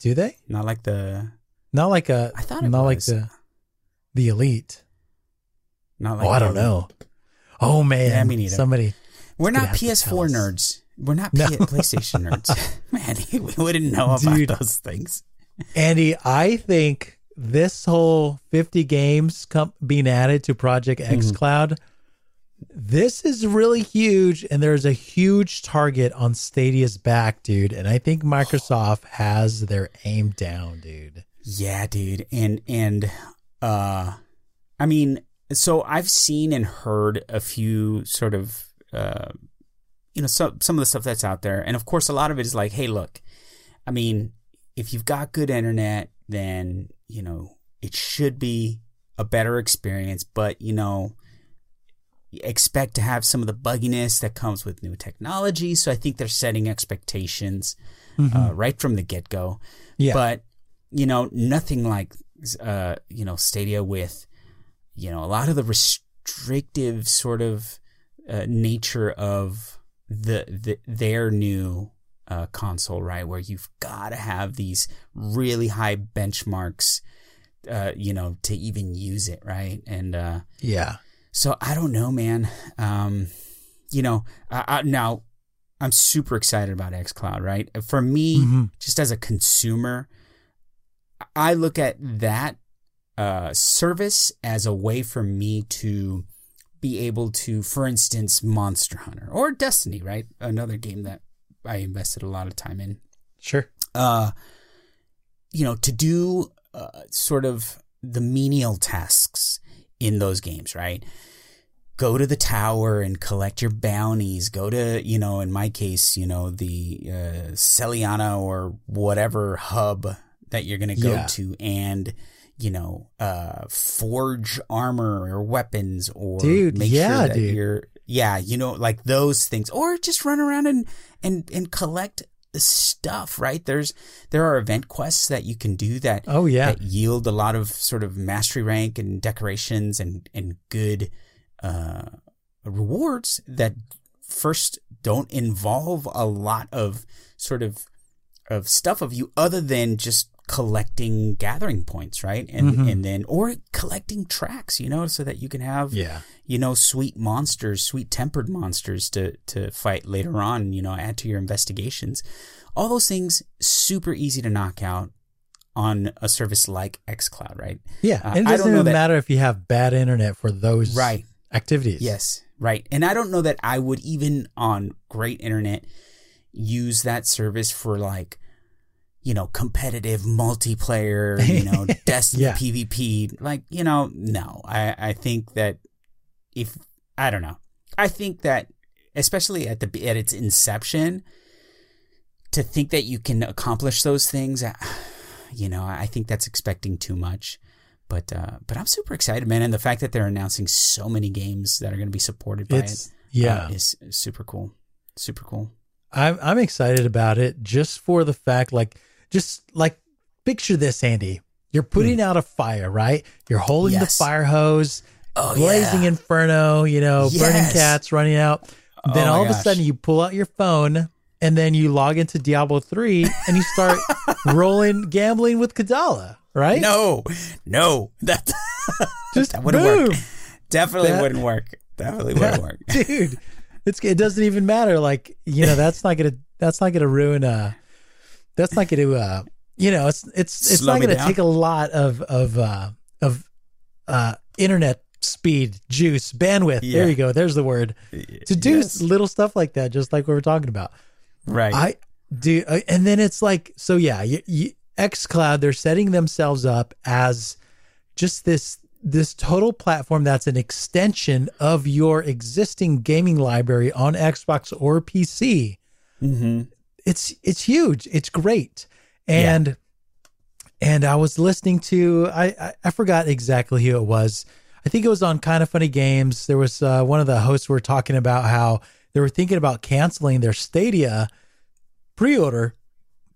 Do they? not like the Not like a. I thought it not like the, the elite. not like oh, I don't the- know. Oh man, Yeah, me neither. somebody. We're not have to tell PS4 nerds. We're not No. PlayStation nerds. Man, we wouldn't know about Dude. those things. Andy, I think this whole 50 games com- being added to Project Mm-hmm. X Cloud, this is really huge, and there's a huge target on Stadia's back, dude. And I think Microsoft has their aim down, dude. Yeah, dude. And and uh I mean, so I've seen and heard a few sort of uh you know, some some of the stuff that's out there. And of course a lot of it is like, hey, look, I mean, if you've got good internet, then, you know, it should be a better experience, but you know, expect to have some of the bugginess that comes with new technology. So I think they're setting expectations uh, right from the get go. Yeah. But you know, nothing like uh, you know Stadia with you know a lot of the restrictive sort of uh, nature of the, the their new uh, console, right? Where you've got to have these really high benchmarks, uh, you know, to even use it, right? And uh, Yeah. so I don't know, man. Um, you know, I, I, now I'm super excited about xCloud, right? For me, Mhm. just as a consumer, I look at that uh, service as a way for me to be able to, for instance, Monster Hunter or Destiny, right? Another game that I invested a lot of time in Sure. uh, you know, to do uh, sort of the menial tasks in those games, right? Go to the tower and collect your bounties. Go to, you know, in my case, you know, the uh, Seliana or whatever hub that you're going to go Yeah. to and, you know, uh, forge armor or weapons or Dude, make yeah, sure that dude. you're, yeah, you know, like those things, or just run around and, and, and collect stuff, right? There's, there are event quests that you can do that, Oh, yeah. that yield a lot of sort of mastery rank and decorations and, and good, uh, rewards that first don't involve a lot of sort of of stuff of you other than just collecting gathering points, right? And Mhm. and then or collecting tracks, you know, so that you can have Yeah. you know sweet monsters, sweet tempered monsters to to fight later on, you know, add to your investigations. All those things super easy to knock out on a service like xCloud, right? Yeah. Uh, and it doesn't even that- matter if you have bad internet for those Right. activities. Yes, right. And I don't know that I would even on great internet use that service for like, you know, competitive multiplayer, you know, Destiny Yeah. PvP. Like, you know, no. I, I think that if I don't know. I think that especially at the at its inception, to think that you can accomplish those things, uh, you know, I think that's expecting too much. But uh, but I'm super excited, man, and the fact that they're announcing so many games that are going to be supported by It's, it yeah. uh, is super cool, super cool. I'm I'm excited about it just for the fact, like, just like picture this, Andy. You're putting out a fire, right? You're holding. Yes. the fire hose, Oh, blazing yeah. inferno, you know, burning cats running out. Then Oh, all of a gosh. sudden you pull out your phone and then you log into Diablo 3 and you start rolling gambling with Kadala, right? No, no, that just that wouldn't boom. work. Definitely That- wouldn't work. Definitely wouldn't work. dude. It's it doesn't even matter. Like you know, that's not gonna that's not gonna ruin. Uh, that's not gonna. Uh, you know, it's it's it's Slow not gonna take a lot of of uh of uh internet speed, juice, bandwidth. Yeah. There you go. There's the word. To do Yes. little stuff like that, just like we were talking about. Right. I do, uh, and then it's like, so yeah, you, you, XCloud, they're setting themselves up as just this this total platform that's an extension of your existing gaming library on Xbox or PC. mm-hmm. It's it's huge. It's great, and and I was listening to I, I I forgot exactly who it was. I think it was on Kind of Funny Games. There was uh, one of the hosts were talking about how they were thinking about canceling their Stadia pre-order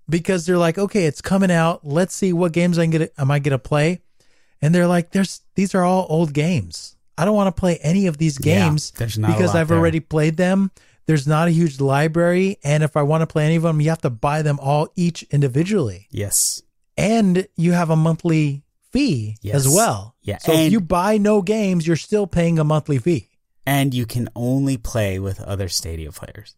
because they're like, okay, it's coming out. Let's see what games I can get. Am I to play? And they're like, there's these are all old games. I don't want to play any of these Yeah, games not because I've there. already played them. There's not a huge library, and if I want to play any of them, you have to buy them all each individually, Yes. and you have a monthly fee Yes. as well. Yeah, So if you buy no games, you're still paying a monthly fee. And you can only play with other Stadia players.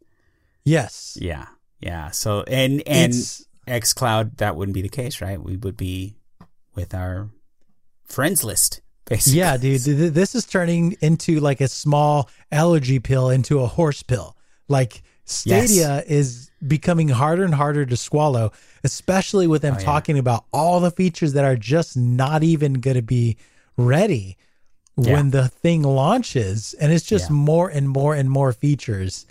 Yes. Yeah. Yeah. So and and It's- XCloud that wouldn't be the case, right? We would be with our friends list, basically. Yeah, dude, th- th- this is turning into like a small allergy pill into a horse pill. Like Stadia is becoming harder and harder to swallow, especially with them Oh, yeah. talking about all the features that are just not even going to be ready when the thing launches. And it's just Yeah. more and more and more features.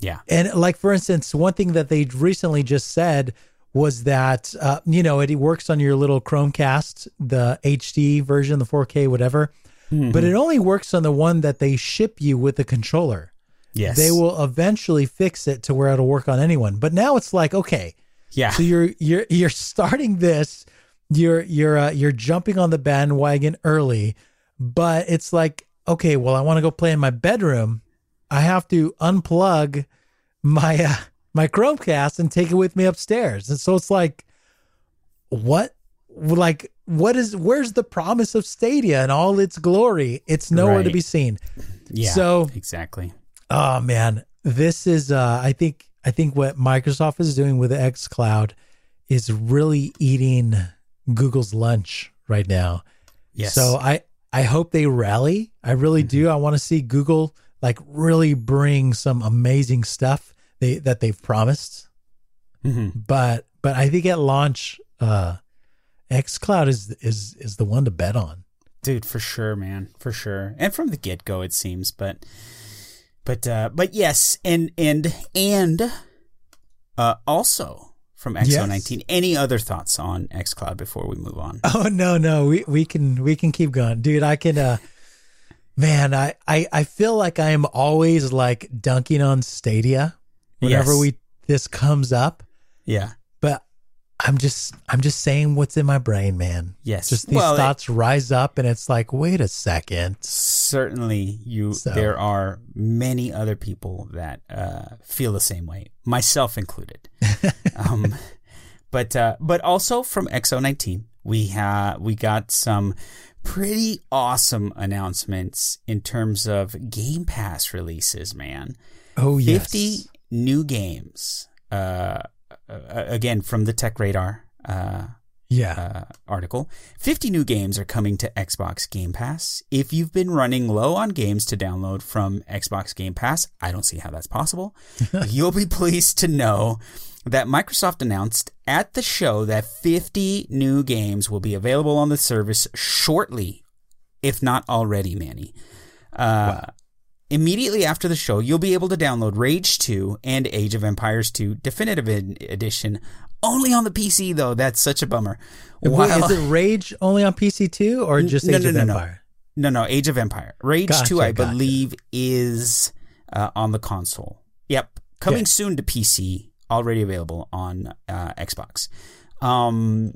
Yeah. And like for instance, one thing that they recently just said was that uh, you know it works on your little Chromecast, the HD version, the 4K, whatever, Mm-hmm. but it only works on the one that they ship you with the controller. Yes. They will eventually fix it to where it'll work on anyone. But now it's like, okay, Yeah. so you're you're you're starting this, you're you're uh, you're jumping on the bandwagon early, but it's like, okay, well, I want to go play in my bedroom. I have to unplug my uh, my Chromecast and take it with me upstairs. And so it's like, what, like, what is? Where's the promise of Stadia and all its glory? It's nowhere to be seen. yeah. so- exactly. Oh man, this is uh I think I think what Microsoft is doing with xCloud is really eating Google's lunch right now. Yes. So I I hope they rally. I really do. I want to see Google like really bring some amazing stuff they that they've promised. Mhm. But but I think at launch uh xCloud is is is the one to bet on. dude for sure man for sure and from the get-go it seems but but uh but yes and and and uh also from xo19 any other thoughts on xcloud before we move on Oh no, no, we we can we can keep going, dude. I can. uh Man, I I I feel like I am always like dunking on Stadia whenever Yes. we this comes up, yeah I'm just I'm just saying what's in my brain, man. yes. Just these Well, it- thoughts rise up, and it's like, wait a second. certainly you So- there are many other people that uh feel the same way myself included. Um but uh but also from xo19 we have we got some pretty awesome announcements in terms of game pass releases man. Oh yes, 50 new games uh, uh again from the tech radar uh yeah, uh, article 50 new games are coming to Xbox Game Pass. If you've been running low on games to download from Xbox Game Pass, I don't see how that's possible. You'll be pleased to know that Microsoft announced at the show that 50 new games will be available on the service shortly, if not already, Manny. Uh, Immediately after the show, you'll be able to download Rage 2 and Age of Empires 2 Definitive Edition only on the PC, though. That's such a bummer. Wait, While- is it Rage only on PC too, or just no, Age no, of no, no. Empire? No, no, Age of Empire. Rage Gotcha, 2, I gotcha. believe, is uh, on the console. Yep. Coming Okay. soon to PC, already available on uh, Xbox. Um,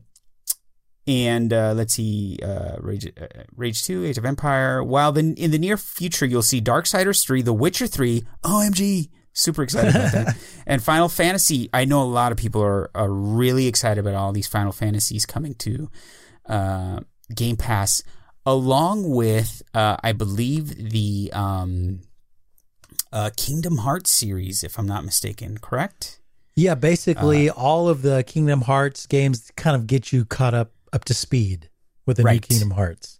and uh, let's see, uh, Rage, uh, Rage 2, Age of Empire. While then in the near future, you'll see Darksiders 3, The Witcher 3, OMG. Super excited about that. And Final Fantasy. I know a lot of people are, are really excited about all these Final Fantasies coming to uh, Game Pass, along with, uh, I believe, the um, uh, Kingdom Hearts series, if I'm not mistaken, correct? Yeah, basically all of the Kingdom Hearts games kind of get you caught up up to speed with the Right. new Kingdom Hearts.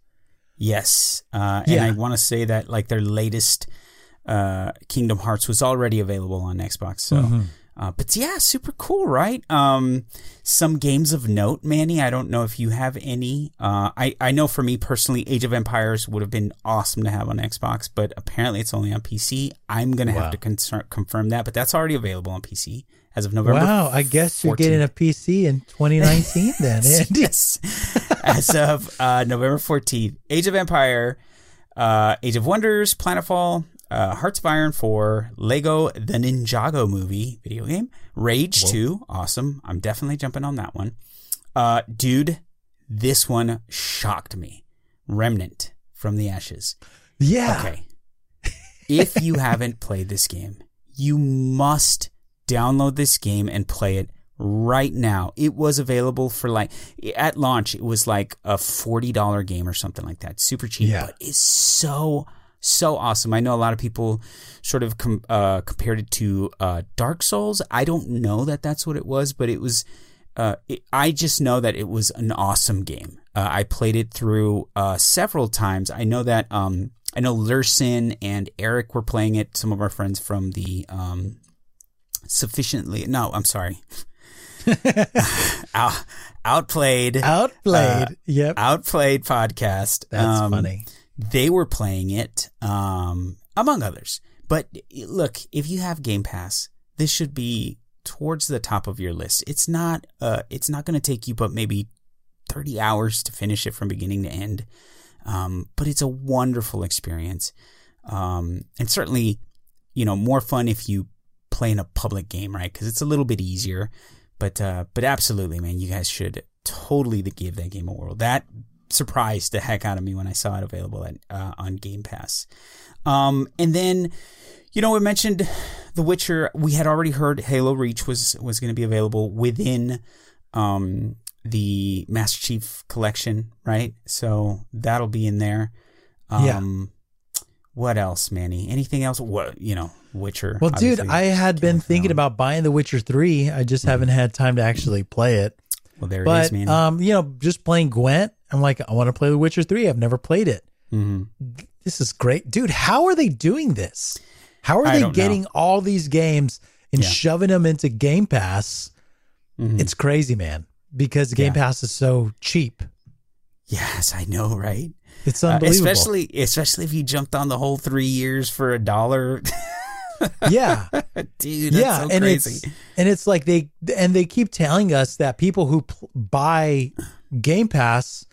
Yes, uh, and Yeah. I want to say that like their latest uh, Kingdom Hearts was already available on Xbox. So, Mhm. Uh, but yeah, super cool, right? Um, some games of note, Manny. I don't know if you have any. Uh, I I know for me personally, Age of Empires would have been awesome to have on Xbox, but apparently it's only on PC. I'm gonna Wow. have to confirm that, but that's already available on PC as of November. Wow, I guess you're 14th. getting a PC in 2019 then, yes. As of uh, November 14th, Age of Empire, uh, Age of Wonders, Planetfall, uh, Hearts of Iron 4, Lego The Ninjago movie video game, Rage 2, awesome. I'm definitely jumping on that one. Uh, dude, this one shocked me. Remnant from the Ashes. Yeah. Okay. if you haven't played this game, you must download this game and play it right now. It was available for like at launch, it was like a $40 game or something like that. Super cheap, Yeah. but it's so so awesome. I know a lot of people sort of com- uh, compared it to uh, Dark Souls. I don't know that that's what it was, but it was uh, it, I just know that it was an awesome game. Uh, I played it through uh, several times. I know that um, I know Lurson and Eric were playing it. Some of our friends from the um, sufficiently no, I'm sorry, Out, outplayed Outplayed. Uh, yep. outplayed podcast. That's Um, funny. They were playing it, um, among others. But look, if you have Game Pass, this should be towards the top of your list. It's not. Uh, it's not going to take you but maybe thirty hours to finish it from beginning to end. Um, but it's a wonderful experience, um, and certainly, you know, more fun if you play in a public game, right? Because it's a little bit easier. But uh, but absolutely, man, you guys should totally give that game a whirl. That surprised the heck out of me when I saw it available at, uh, on Game Pass. Um, and then, you know, we mentioned The Witcher. We had already heard Halo Reach was was going to be available within um, the Master Chief Collection, right? So that'll be in there. Yeah. Um, What else, Manny? Anything else? What you know, Witcher. Well, dude. I had been thinking about buying The Witcher 3. I just haven't had time to actually play it. Well, there But is, Manny. um, you know, just playing Gwent, I'm like, I want to play The Witcher 3. I've never played it. hmm This is great. Dude, how are they doing this? How are I they don't know. getting all these games and Yeah. shoving them into Game Pass? Mhm. It's crazy, man, because Game Yeah. Pass is so cheap. Yes, I know, right? It's Uh, unbelievable. especially, especially if you jumped on the whole three years for a dollar, yeah. dude. That's yeah, so and crazy. it's and it's like they and they keep telling us that people who pl- buy Game Pass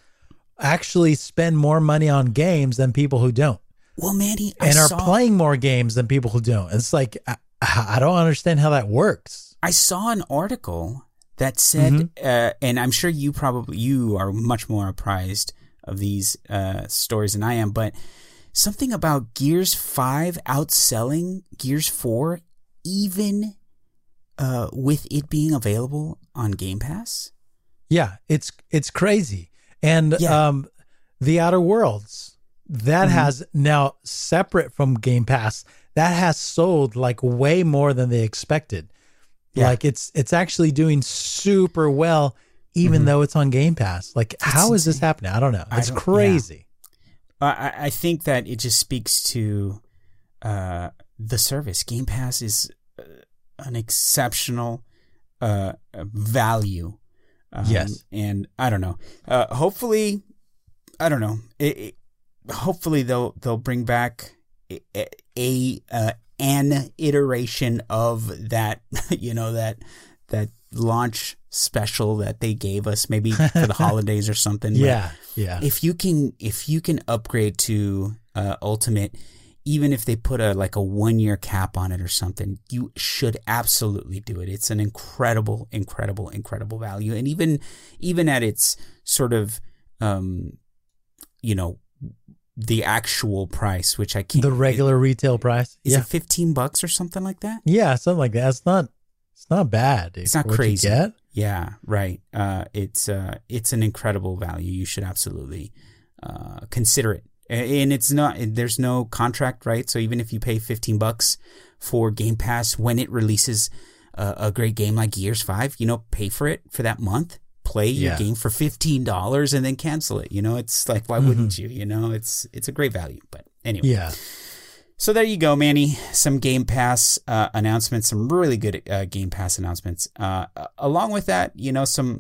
actually spend more money on games than people who don't, well, Manny, I and are saw, playing more games than people who don't. It's like I, I don't understand how that works. I saw an article that said, Mm-hmm. uh, and I'm sure you probably you are much more apprised of these uh, stories than I am, but something about Gears Five outselling Gears Four, even uh, with it being available on Game Pass. Yeah, it's it's crazy. And Yeah. um The Outer Worlds that Mhm. has now separate from Game Pass that has sold like way more than they expected. Yeah. Like it's it's actually doing super well even Mhm. though it's on Game Pass. Like how is this happening? I don't know. It's don't- yeah. crazy. I, I- I think that it just speaks to uh, the service. Game Pass is uh, an exceptional uh, value. Um, Yes. and I don't know. Uh, hopefully, I don't know. It, it, hopefully they'll they'll bring back a, a uh, an iteration of that. You know that that launch special that they gave us maybe for the holidays or something. But Yeah. Yeah. if you can if you can upgrade to uh, ultimate even if they put a like a one year cap on it or something you should absolutely do it it's an incredible incredible incredible value and even even at its sort of um you know the actual price which i can't the regular retail price. is yeah. it 15 bucks or something like that yeah, something like that. It's not it's not bad. dude, It's not what crazy. Yeah, right. Uh, it's uh, it's an incredible value. You should absolutely uh, consider it. And it's not. There's no contract, right? So even if you pay fifteen bucks for Game Pass when it releases a, a great game like Gears Five, you know, pay for it for that month. play your game for fifteen dollars and then cancel it. You know, it's like why wouldn't you? You know, it's it's a great value. But anyway, Yeah. so there you go, Manny. Some Game Pass uh, announcements, some really good uh, Game Pass announcements. Uh, along with that, you know, some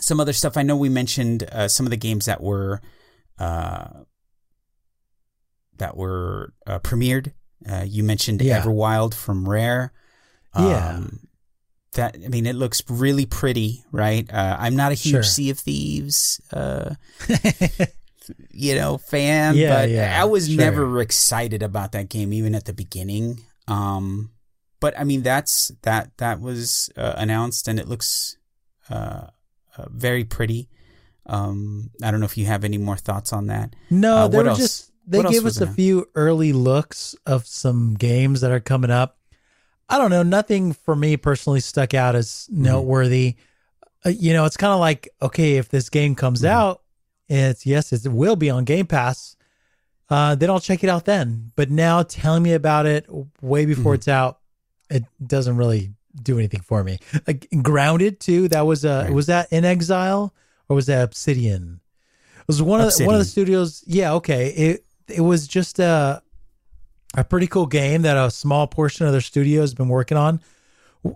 some other stuff. I know we mentioned uh, some of the games that were uh, that were uh, premiered. Uh, you mentioned Yeah. Everwild from Rare. Yeah. that I mean, it looks really pretty, right? Uh, I'm not a huge Sure. Sea of Thieves. Uh, you know, fan, Yeah, but yeah, I was sure. never excited about that game, even at the beginning. Um, but I mean, that's that that was uh, announced, and it looks uh, uh, very pretty. Um, I don't know if you have any more thoughts on that. No, Uh, what were else? just they gave us a few early looks of some games that are coming up. I don't know, nothing for me personally stuck out as Mm-hmm. noteworthy. Uh, you know, it's kind of like okay, if this game comes Mm-hmm. out, it's yes, it will be on Game Pass. Uh, then I'll check it out then. But now telling me about it way before Mhm. it's out, it doesn't really do anything for me. Like Grounded too. That was uh Right. was that inXile or was that Obsidian? It was one of the, one of the studios. Yeah, okay. It it was just a a pretty cool game that a small portion of their studio has been working on.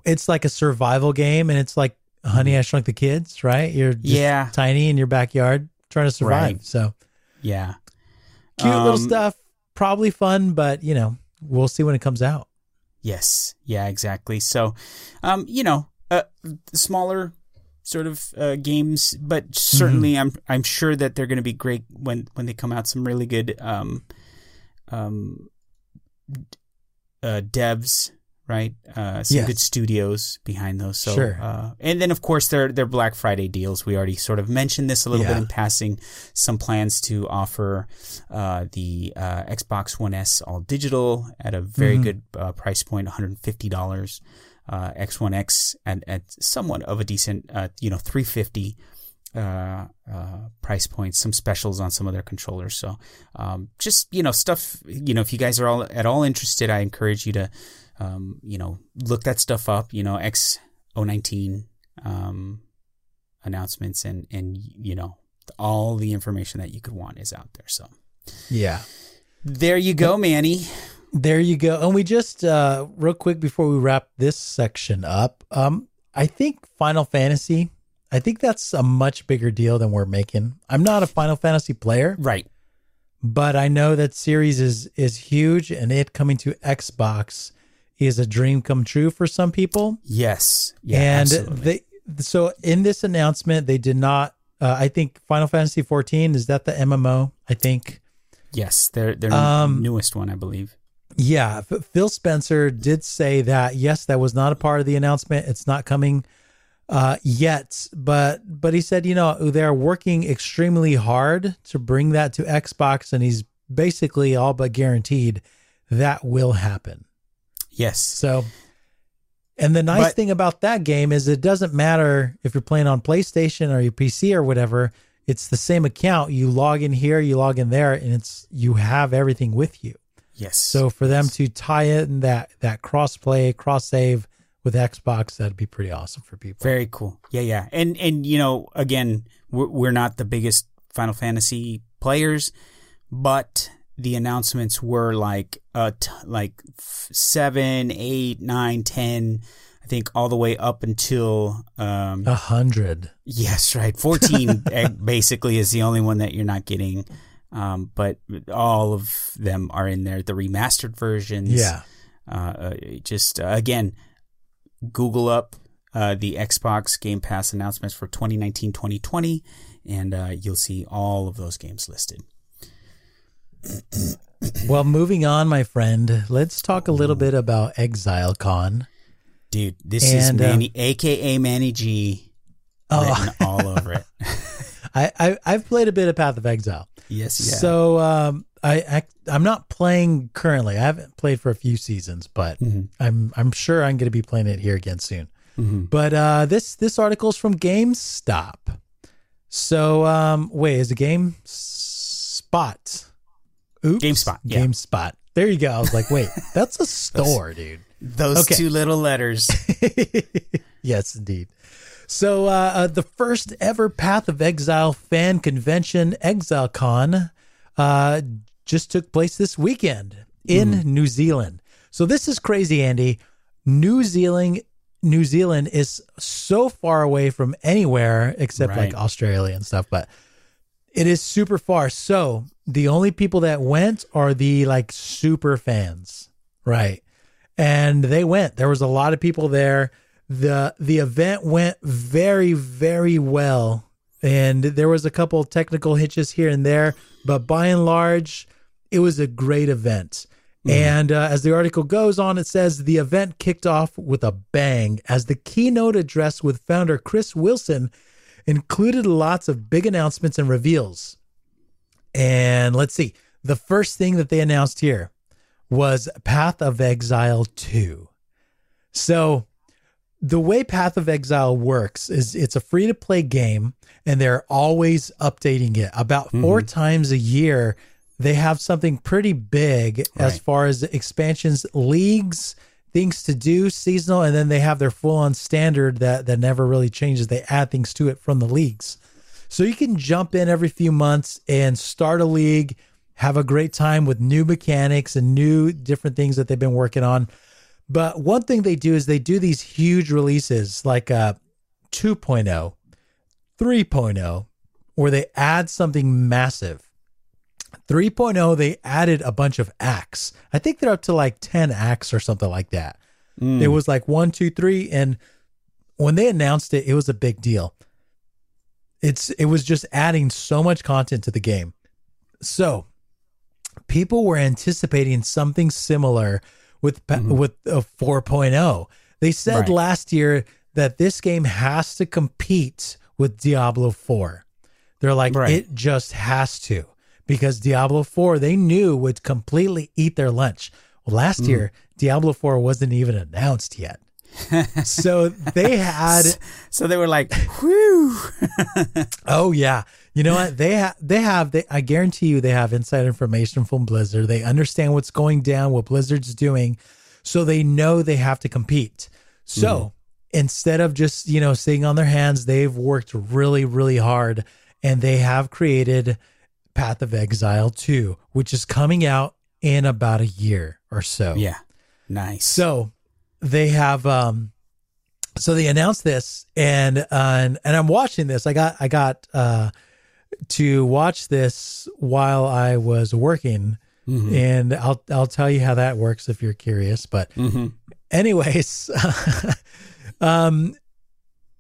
It's like a survival game, and it's like Honey, I Shrunk the Kids, right? You're just Yeah. tiny in your backyard trying to survive. Right. So Yeah, cute little Um, stuff, probably fun, but you know, we'll see when it comes out. Yes. Yeah, exactly. So, um, you know, uh, smaller sort of uh, games, but certainly I'm I'm sure that they're going to be great when when they come out. Some really good um, um, uh, devs, right? Uh, some Yes. good studios behind those. So, Sure. uh, and then of course their their Black Friday deals. We already sort of mentioned this a little bit Yeah. in passing. Some plans to offer uh, the uh, Xbox One S all digital at a very Mhm. good uh, price point, one hundred and fifty dollars. Uh, X1X at, at somewhat of a decent, uh, you know, 350 uh, uh, price points, some specials on some of their controllers. So, um, just, you know, stuff, you know, if you guys are all at all interested, I encourage you to, um, you know, look that stuff up, you know, X019, um, announcements and, and, you know, all the information that you could want is out there. So Yeah. there you go, Manny. There you go. And we just uh real quick before we wrap this section up, um I think Final Fantasy, I think that's a much bigger deal than we're making. I'm not a Final Fantasy player, Right. but I know that series is is huge and it coming to Xbox is a dream come true for some people. Yes. Yeah. and absolutely. they so in this announcement they did not uh, I think Final Fantasy 14 is that the MMO, I think. yes. Their, their Um, newest one, I believe. Yeah, Phil Spencer did say that yes, that was not a part of the announcement. It's not coming uh, yet, but but he said you know they're working extremely hard to bring that to Xbox, and he's basically all but guaranteed that will happen. Yes. So, and the nice But- thing about that game is it doesn't matter if you're playing on PlayStation or your PC or whatever. It's the same account. You log in here, you log in there, and it's you have everything with you. Yes. So for them to tie in that that cross play, cross save with Xbox, that'd be pretty awesome for people. Very cool. Yeah, yeah. And and you know, again, we're, we're not the biggest Final Fantasy players, but the announcements were like uh t- like f- seven, eight, nine, ten. I think all the way up until um A hundred. yes, right, fourteen. eh, basically, is the only one that you're not getting. Um, but all of them are in there. The remastered versions. Yeah. Uh, uh, just uh, again, Google up uh, the Xbox Game Pass announcements for 2019 2020, and uh, you'll see all of those games listed. Well, moving on, my friend. Let's talk a little bit about Exile Con. Dude, this And, is uh, Manny, aka Manny G, Oh. written all over it. I, I I've played a bit of Path of Exile. yes, yeah. So um, I, I I'm not playing currently. I haven't played for a few seasons, but Mhm. I'm I'm sure I'm going to be playing it here again soon. Mhm. But uh, this this article is from GameStop. So um, wait, is it Game Spot? Oops. GameSpot, yeah. GameSpot. There you go. I was like, wait, that's a store, dude. Those Okay. two little letters. yes, indeed. So, uh, uh, the first ever Path of Exile fan convention, ExileCon, uh, just took place this weekend in Mm-hmm. New Zealand. So, this is crazy, Andy. New Zealand, New Zealand is so far away from anywhere except Right. like Australia and stuff, but it is super far. So, the only people that went are the like super fans, right? and they went. There was a lot of people there. The The event went very, very well, and there was a couple of technical hitches here and there, but by and large, it was a great event. And uh, as the article goes on, it says the event kicked off with a bang as the keynote address with founder Chris Wilson included lots of big announcements and reveals. And let's see, the first thing that they announced here was Path of Exile 2. So, the way Path of Exile works is it's a free to play game and they're always updating it. About 4 mm-hmm. times a year, they have something pretty big as far as expansions, leagues, things to do, seasonal, and then they have their full on standard that, that never really changes. They add things to it from the leagues. So you can jump in every few months and start a league, have a great time with new mechanics and new different things that they've been working on. But one thing they do is they do these huge releases like uh 2.0, 3.0, where they add something massive. 3.0, they added a bunch of acts. I think they're up to like 10 acts or something like that. It was like one, two, three. And when they announced it, it was a big deal. It's it was just adding so much content to the game. So people were anticipating something similar with pa- mm-hmm. with a 4.0. They said Right. last year that this game has to compete with Diablo 4. They're like Right. it just has to because Diablo 4 they knew would completely eat their lunch. Well, last mm. year Diablo 4 wasn't even announced yet. so they had So they were like, whew. Oh yeah. You know what? They have they have they I guarantee you they have inside information from Blizzard. They understand what's going down, what Blizzard's doing, so they know they have to compete. So instead of just, you know, sitting on their hands, they've worked really, really hard and they have created Path of Exile 2, which is coming out in about a year or so. Yeah. Nice. So they have um so they announced this and uh, and and I'm watching this. I got I got uh to watch this while I was working and I'll I'll tell you how that works if you're curious, but hmm anyways um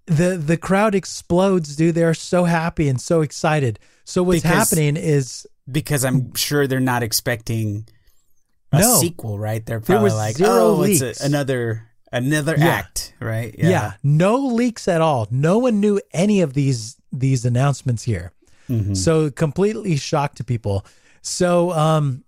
the the crowd explodes dude they're so happy and so excited so what's Because- happening is because I'm sure they're not expecting a No. sequel, right? They're probably like, oh, leaks. it's a, another another Yeah. act, right? yeah. no leaks at all no one knew any of these these announcements here Mhm. so completely shocked to people so um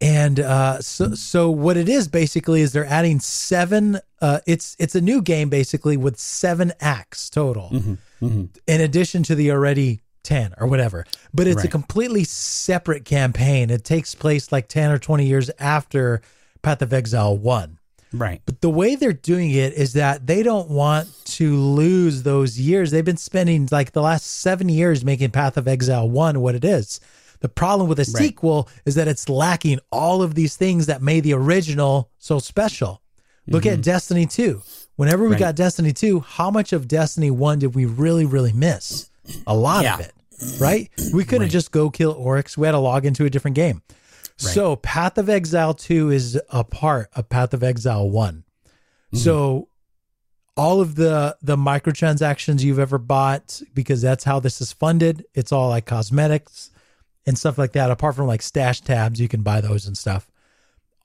and uh so so what it is basically is they're adding seven uh it's it's a new game basically with seven acts total Mhm. Mhm. in addition to the already 10 or whatever but it's a completely separate campaign it takes place like 10 or 20 years after path of exile 1 Right. but the way they're doing it is that they don't want to lose those years. They've been spending like the last seven years making Path of Exile 1 what it is. The problem with a Right. sequel is that it's lacking all of these things that made the original so special. Look at Destiny 2. Whenever we Mm-hmm. Right. got Destiny 2, how much of Destiny 1 did we really, really miss? A lot of it, right? We couldn't Right. just go kill Oryx. We had to log into a different game. So Path of Exile 2 is a part of Path of Exile one So all of the the microtransactions you've ever bought, because that's how this is funded, it's all like cosmetics and stuff like that. Apart from like stash tabs, you can buy those and stuff.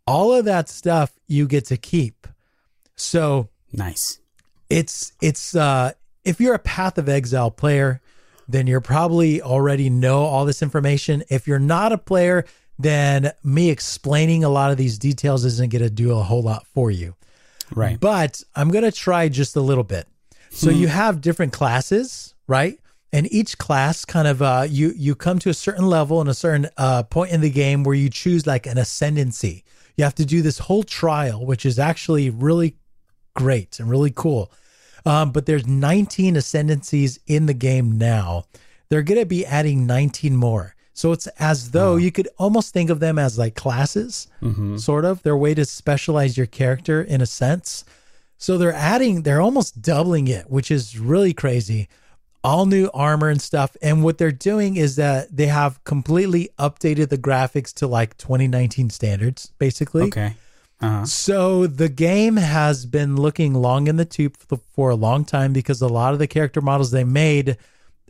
All of that stuff you get to keep. So Nice. it's it's uh if you're a path of exile player then you're probably already know all this information if you're not a player then me explaining a lot of these details isn't going to do a whole lot for you Right. but i'm going to try just a little bit so you have different classes right and each class kind of uh you you come to a certain level and a certain uh point in the game where you choose like an ascendancy you have to do this whole trial which is actually really great and really cool. Um, but there's 19 ascendancies in the game now. They're going to be adding 19 more. So it's as though you could almost think of them as like classes, sort of. Their way to specialize your character in a sense. So they're adding, they're almost doubling it, which is really crazy. All new armor and stuff. And what they're doing is that they have completely updated the graphics to like 2019 standards, basically. Okay. Uh-huh. So the game has been looking long in the tube for, for a long time because a lot of the character models they made,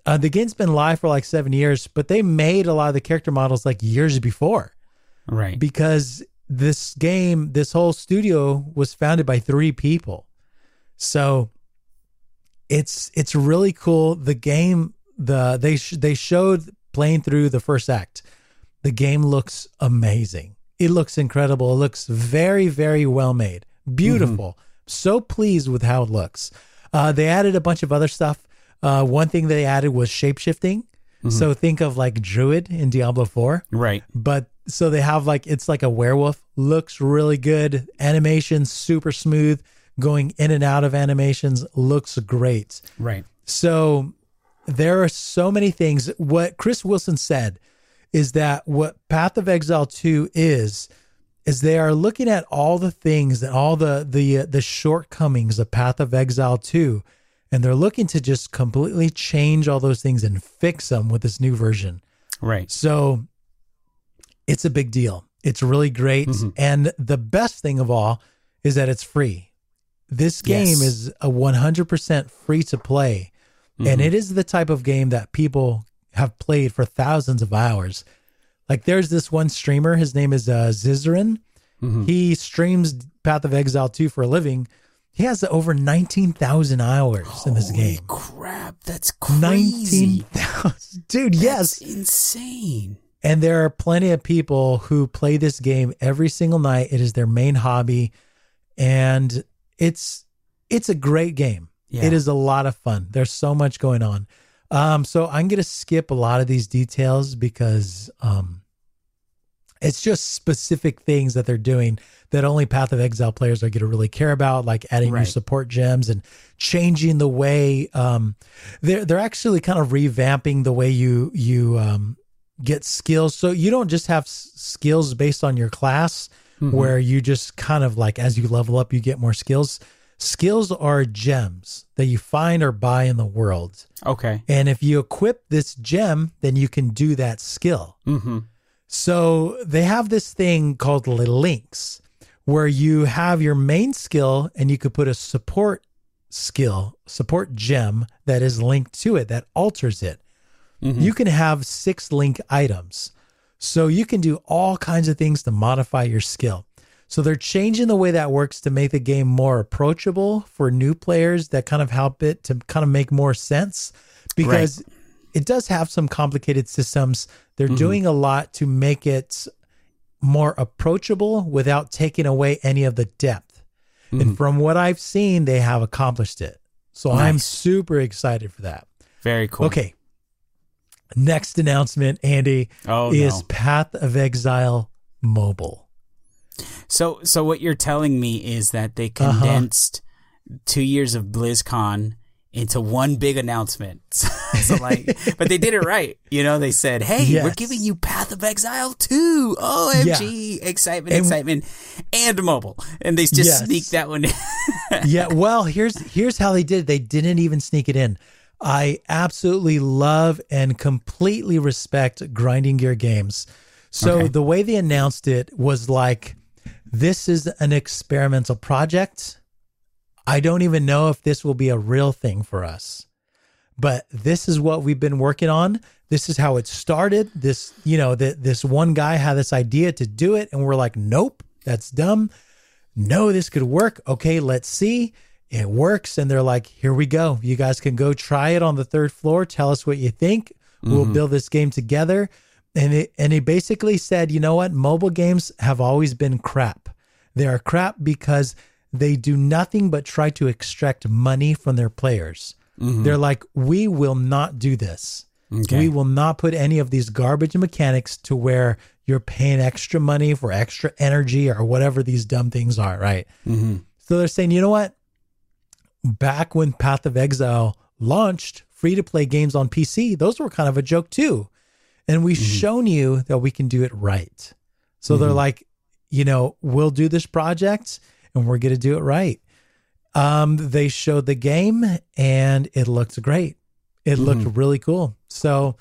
uh, the game's been live for like seven years, but they made a lot of the character models like years before Right. because this game, this whole studio was founded by three people. So it's it's really cool. The game, the they sh- they showed playing through the first act. The game looks amazing. It looks incredible. It looks very very well made, beautiful. So pleased with how it looks. Uh, they added a bunch of other stuff. Uh, one thing they added was shape shifting. So think of like Druid in Diablo Four. Right. but so they have like it's like a werewolf. Looks really good. Animation super smooth. Going in and out of animations looks great. Right. so there are so many things. What chris wilson said is that what path of exile 2 is is they are looking at all the things and all the the uh, the shortcomings of path of exile 2 and they're looking to just completely change all those things and fix them with this new version Right. so it's a big deal. It's really great. Mm-hmm. And the best thing of all is that it's free. This game Yes. is a 100% free to play. Mm-hmm. And it is the type of game that people have played for thousands of hours. Like there's this one streamer, his name is uh, Ziziaran. Mm-hmm. He streams Path of Exile 2 for a living. He has over 19,000 hours in this Holy game. crap, that's crazy. 19,000. Dude, yes. Insane. And there are plenty of people who play this game every single night. It is their main hobby, and it's it's a great game. Yeah. It is a lot of fun. There's so much going on. Um, so I'm gonna skip a lot of these details because um, it's just specific things that they're doing that only Path of Exile players are going to really care about, like adding new support gems and changing the way um, they're they're actually kind of revamping the way you you um, get skills. So you don't just have s- skills based on your class, where you just kind of like as you level up, you get more skills. Skills are gems that you find or buy in the world. Okay. And if you equip this gem, then you can do that skill. Mm-hmm. So they have this thing called links where you have your main skill and you could put a support skill, support gem that is linked to it that alters it. Mm-hmm. You can have six link items. So you can do all kinds of things to modify your skill. So they're changing the way that works to make the game more approachable for new players that kind of help it to kind of make more sense because it does have some complicated systems. They're doing a lot to make it more approachable without taking away any of the depth. And from what I've seen, they have accomplished it. So I'm super excited for that. Very cool. Okay. Next announcement, Andy, Oh, is no. Path of Exile mobile. So, so what you're telling me is that they Uh-huh. condensed two years of BlizzCon into one big announcement. so, like, but they did it right. You know, they said, "Hey, we're giving you Path of Exile 2. OMG! Excitement, And- excitement, and mobile." And they just Yes. sneaked that one. in. yeah, well, here's here's how they did. it. They didn't even sneak it in. I absolutely love and completely respect grinding gear games. So Okay. the way they announced it was like this is an experimental project. I don't even know if this will be a real thing for us. But this is what we've been working on. This is how it started. This, you know, that this one guy had this idea to do it and we're like, "Nope, that's dumb." no, this could work. Okay, let's see. It works. And they're like, here we go. You guys can go try it on the third floor. Tell us what you think. We'll mm-hmm. build this game together. And it, and he basically said, you know what? Mobile games have always been crap. They are crap because they do nothing but try to extract money from their players. Mm-hmm. They're like, we will not do this. Okay. We will not put any of these garbage mechanics to where you're paying extra money for extra energy or whatever these dumb things are, right? Mm-hmm. So they're saying, you know what? back when Path of Exile launched free to play games on PC, those were kind of a joke too. And we've mm-hmm. shown you that we can do it right. So they're mm-hmm. like, you know, we'll do this project and we're going to do it right. Um, they showed the game and it looked great. It looked really cool. So,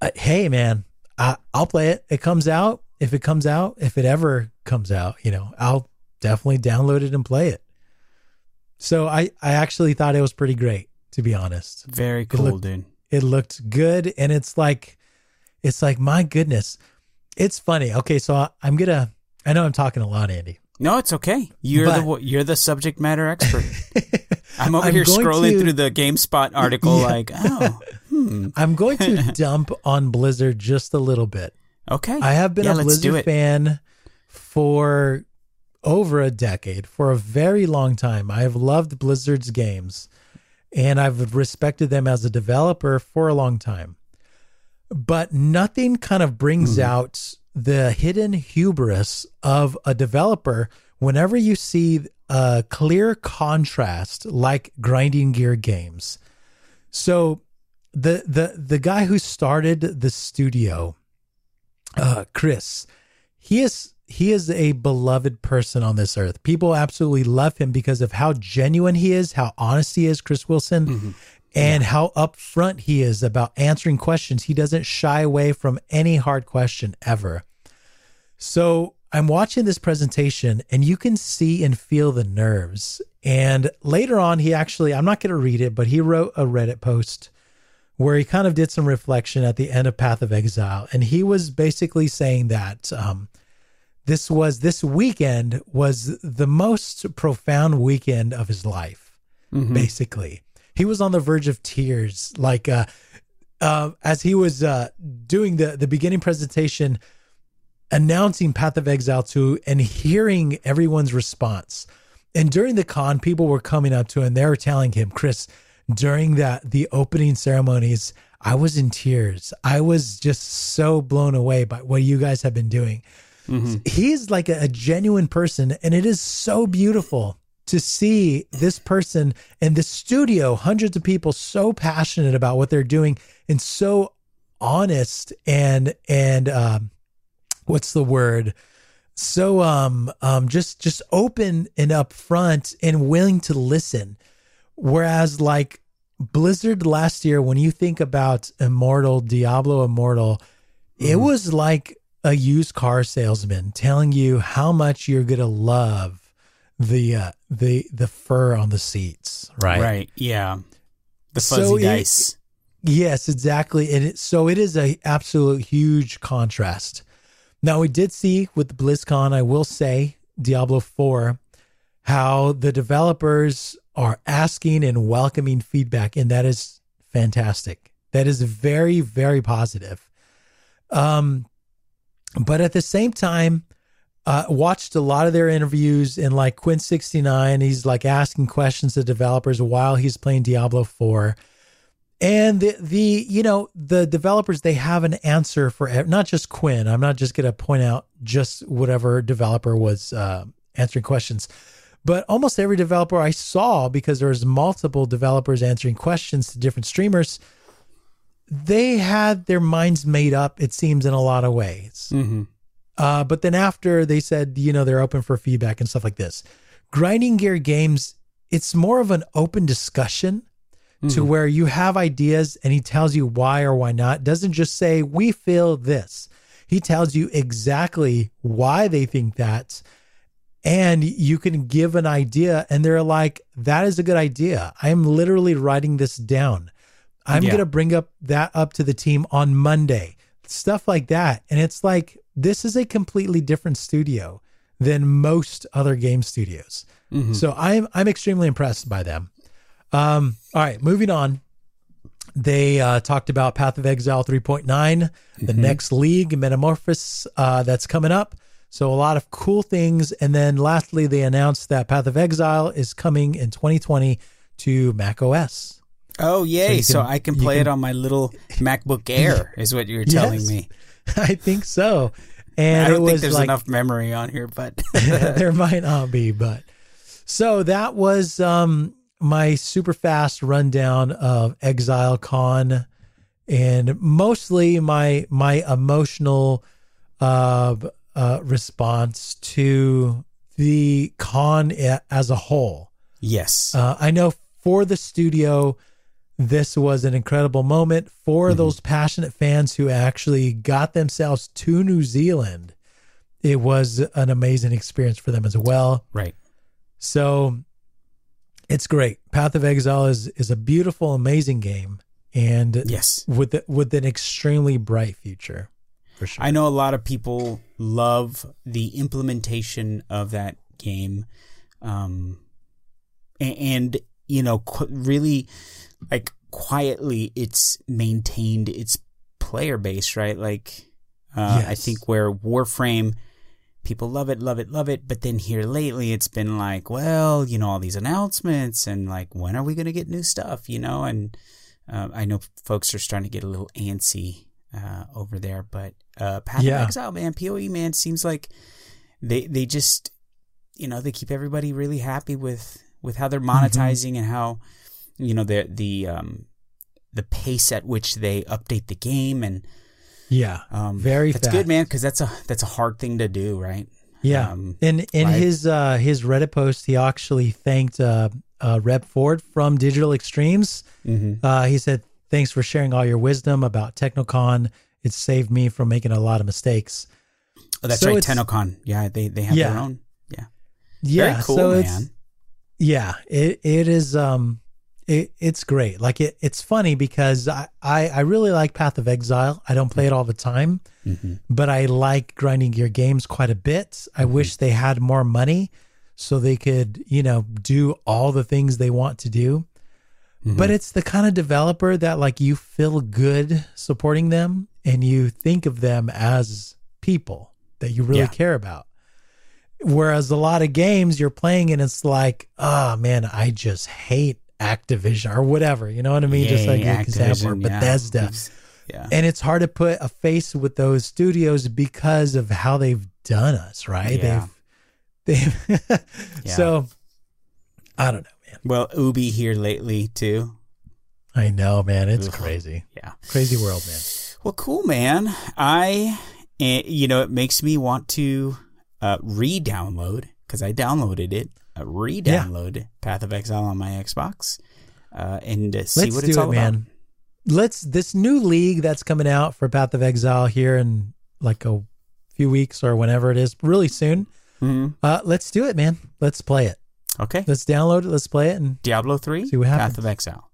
uh, hey, man, I, I'll play it. It comes out. If it comes out, if it ever comes out, you know, I'll definitely download it and play it. So I, I actually thought it was pretty great, to be honest. Very cool, looked- dude. It looked good, and it's like, it's like my goodness, it's funny. Okay, so I, I'm gonna. I know I'm talking a lot, Andy. No, it's okay. You're But- the you're the subject matter expert. I'm over I'm here scrolling to- through the GameSpot article, Yeah. like, oh, hmm, I'm going to dump on Blizzard just a little bit. okay. I have been Yeah, a Blizzard fan for over a decade, for a very long time. I have loved Blizzard's games and I've respected them as a developer for a long time. But nothing kind of brings out the hidden hubris of a developer whenever you see a clear contrast like grinding gear games. So the the the guy who started the studio uh, Chris, he is he is a beloved person on this earth. People absolutely love him because of how genuine he is, how honest he is, Chris Wilson, and how upfront he is about answering questions. He doesn't shy away from any hard question ever. So I'm watching this presentation and you can see and feel the nerves. And later on, he actually, I'm not going to read it, but he wrote a Reddit post where he kind of did some reflection at the end of Path of Exile. And he was basically saying that um, this was, this weekend was the most profound weekend of his life, basically. He was on the verge of tears, like, uh, uh, as he was uh, doing the the beginning presentation, announcing Path of Exile 2 and hearing everyone's response. And during the con, people were coming up to him and they were telling him, Chris, during that the opening ceremonies, I was in tears. I was just so blown away by what you guys have been doing. He's like a, a genuine person, and it is so beautiful to see this person in the studio, hundreds of people so passionate about what they're doing and so honest and and um what's the word? So um um just just open and upfront and willing to listen. Whereas like blizzard last year when you think about immortal diablo immortal it was like a used car salesman telling you how much you're gonna love the uh the the fur on the seats right Right. Yeah. The So fuzzy it- dice. Yes, exactly. And it, so it is a absolute huge contrast. Now we did see with the BlizzCon, I will say Diablo 4, how the developers are asking and welcoming feedback, and that is fantastic. That is very, very positive. Um, but at the same time, uh, watched a lot of their interviews and like Quin sixty nine. He's like asking questions to developers while he's playing Diablo four, and the the you know the developers they have an answer for not just Quin. I'm not just going to point out just whatever developer was uh, answering questions, but almost every developer I saw because there was multiple developers answering questions to different streamers. They had their minds made up. It seems in a lot of ways. Mm-hmm. Uh, but then after they said, you know, they're open for feedback and stuff like this. Grinding Gear Games, it's more of an open discussion to where you have ideas and he tells you why or why not. Doesn't just say, we feel this. He tells you exactly why they think that. And you can give an idea and they're like, that is a good idea. I'm literally writing this down. I'm Yeah. going to bring up that up to the team on Monday. Stuff like that. And it's like, this is a completely different studio than most other game studios. So I'm I'm extremely impressed by them. Um, all right, moving on. They uh, talked about Path of Exile 3.9, the next league, Metamorphosis, uh, that's coming up. So a lot of cool things. And then lastly, they announced that Path of Exile is coming in 2020 to Mac OS. Oh, yay. So, can- I can play can- it on my little MacBook Air, is what you're telling Yes. me. I think so. And I don't think there's like, enough memory on here, but there might not be, but so that was um my super fast rundown of Exile Con and mostly my my emotional uh, uh, response to the con as a whole. Yes. Uh, I know for the studio, this was an incredible moment for mm-hmm. those passionate fans who actually got themselves to New Zealand. It was an amazing experience for them as well. Right. So it's great. Path of Exile is is a beautiful, amazing game, and yes, with the, with an extremely bright future. For sure. I know a lot of people love the implementation of that game, um, and, and you know, qu- really like quietly, it's maintained its player base, right? Like, uh, yes. I think where Warframe people love it, love it, love it. But then here lately, it's been like, well, you know, all these announcements and like, when are we going to get new stuff, you know? And uh, I know folks are starting to get a little antsy uh, over there, but uh, Path yeah. of Exile, man, PoE, man, seems like they they just, you know, they keep everybody really happy with with how they're mm-hmm. monetizing mm-hmm. and how, you know, the the um the pace at which they update the game and yeah, um, very. That's fast. good, man, because that's a that's a hard thing to do, right? Yeah. Um, in in his uh, his Reddit post, he actually thanked uh, uh, Reb Ford from Digital Extremes. Mm-hmm. Uh, he said, "Thanks for sharing all your wisdom about TennoCon. It saved me from making a lot of mistakes." Oh, that's so right, TennoCon. Yeah, they they have yeah. their own. Yeah. Yeah. Very cool, so man. Yeah, it it is. Um, it, it's great. Like it, it's funny because I, I, I, really like Path of Exile. I don't play it all the time, mm-hmm. but I like grinding gear games quite a bit. I mm-hmm. wish they had more money so they could, you know, do all the things they want to do. Mm-hmm. But it's the kind of developer that like you feel good supporting them and you think of them as people that you really yeah. care about. Whereas a lot of games you're playing and it's like, oh man, I just hate Activision or whatever. You know what I mean? Just like an example, or Bethesda. Yeah. And it's hard to put a face with those studios because of how they've done us, right? Yeah. They've, they've yeah. so I don't know, man. Well, Ubi here lately too. I know, man. It's crazy. Yeah. Crazy world, man. Well, cool, man. I, eh, you know, it makes me want to uh, re-download because I downloaded it re-download yeah. Path of Exile on my Xbox uh, and uh, see Let's what it's all it, about. Man. Let's this new league that's coming out for Path of Exile here in like a few weeks or whenever it is, really soon. Mm-hmm. Uh, let's do it, man. Let's play it. Okay. Let's download it. Let's play it and Diablo three. See what happens. Path of Exile.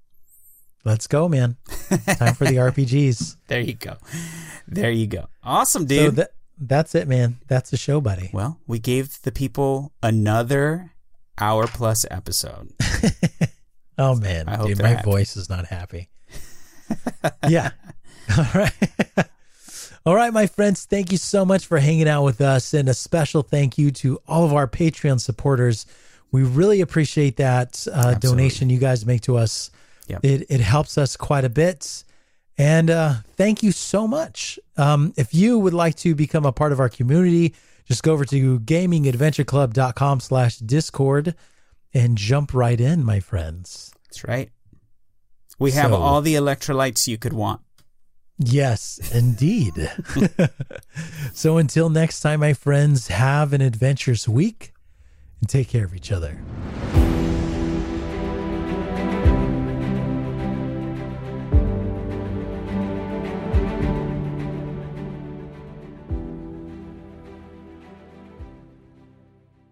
Let's go, man. Time for the RPGs. There you go. There you go. Awesome, dude. So that's it, man. That's the show, buddy. Well, we gave the people another hour plus episode. oh man, I dude, my happy. voice is not happy. yeah. All right. All right, my friends, thank you so much for hanging out with us. And a special thank you to all of our Patreon supporters. We really appreciate that uh, donation you guys make to us. Yep. It, it helps us quite a bit. And uh, thank you so much. Um, if you would like to become a part of our community, just go over to gamingadventureclub.com slash discord and jump right in, my friends. That's right. We have so, all the electrolytes you could want. Yes, indeed. so until next time, my friends, have an adventurous week and take care of each other.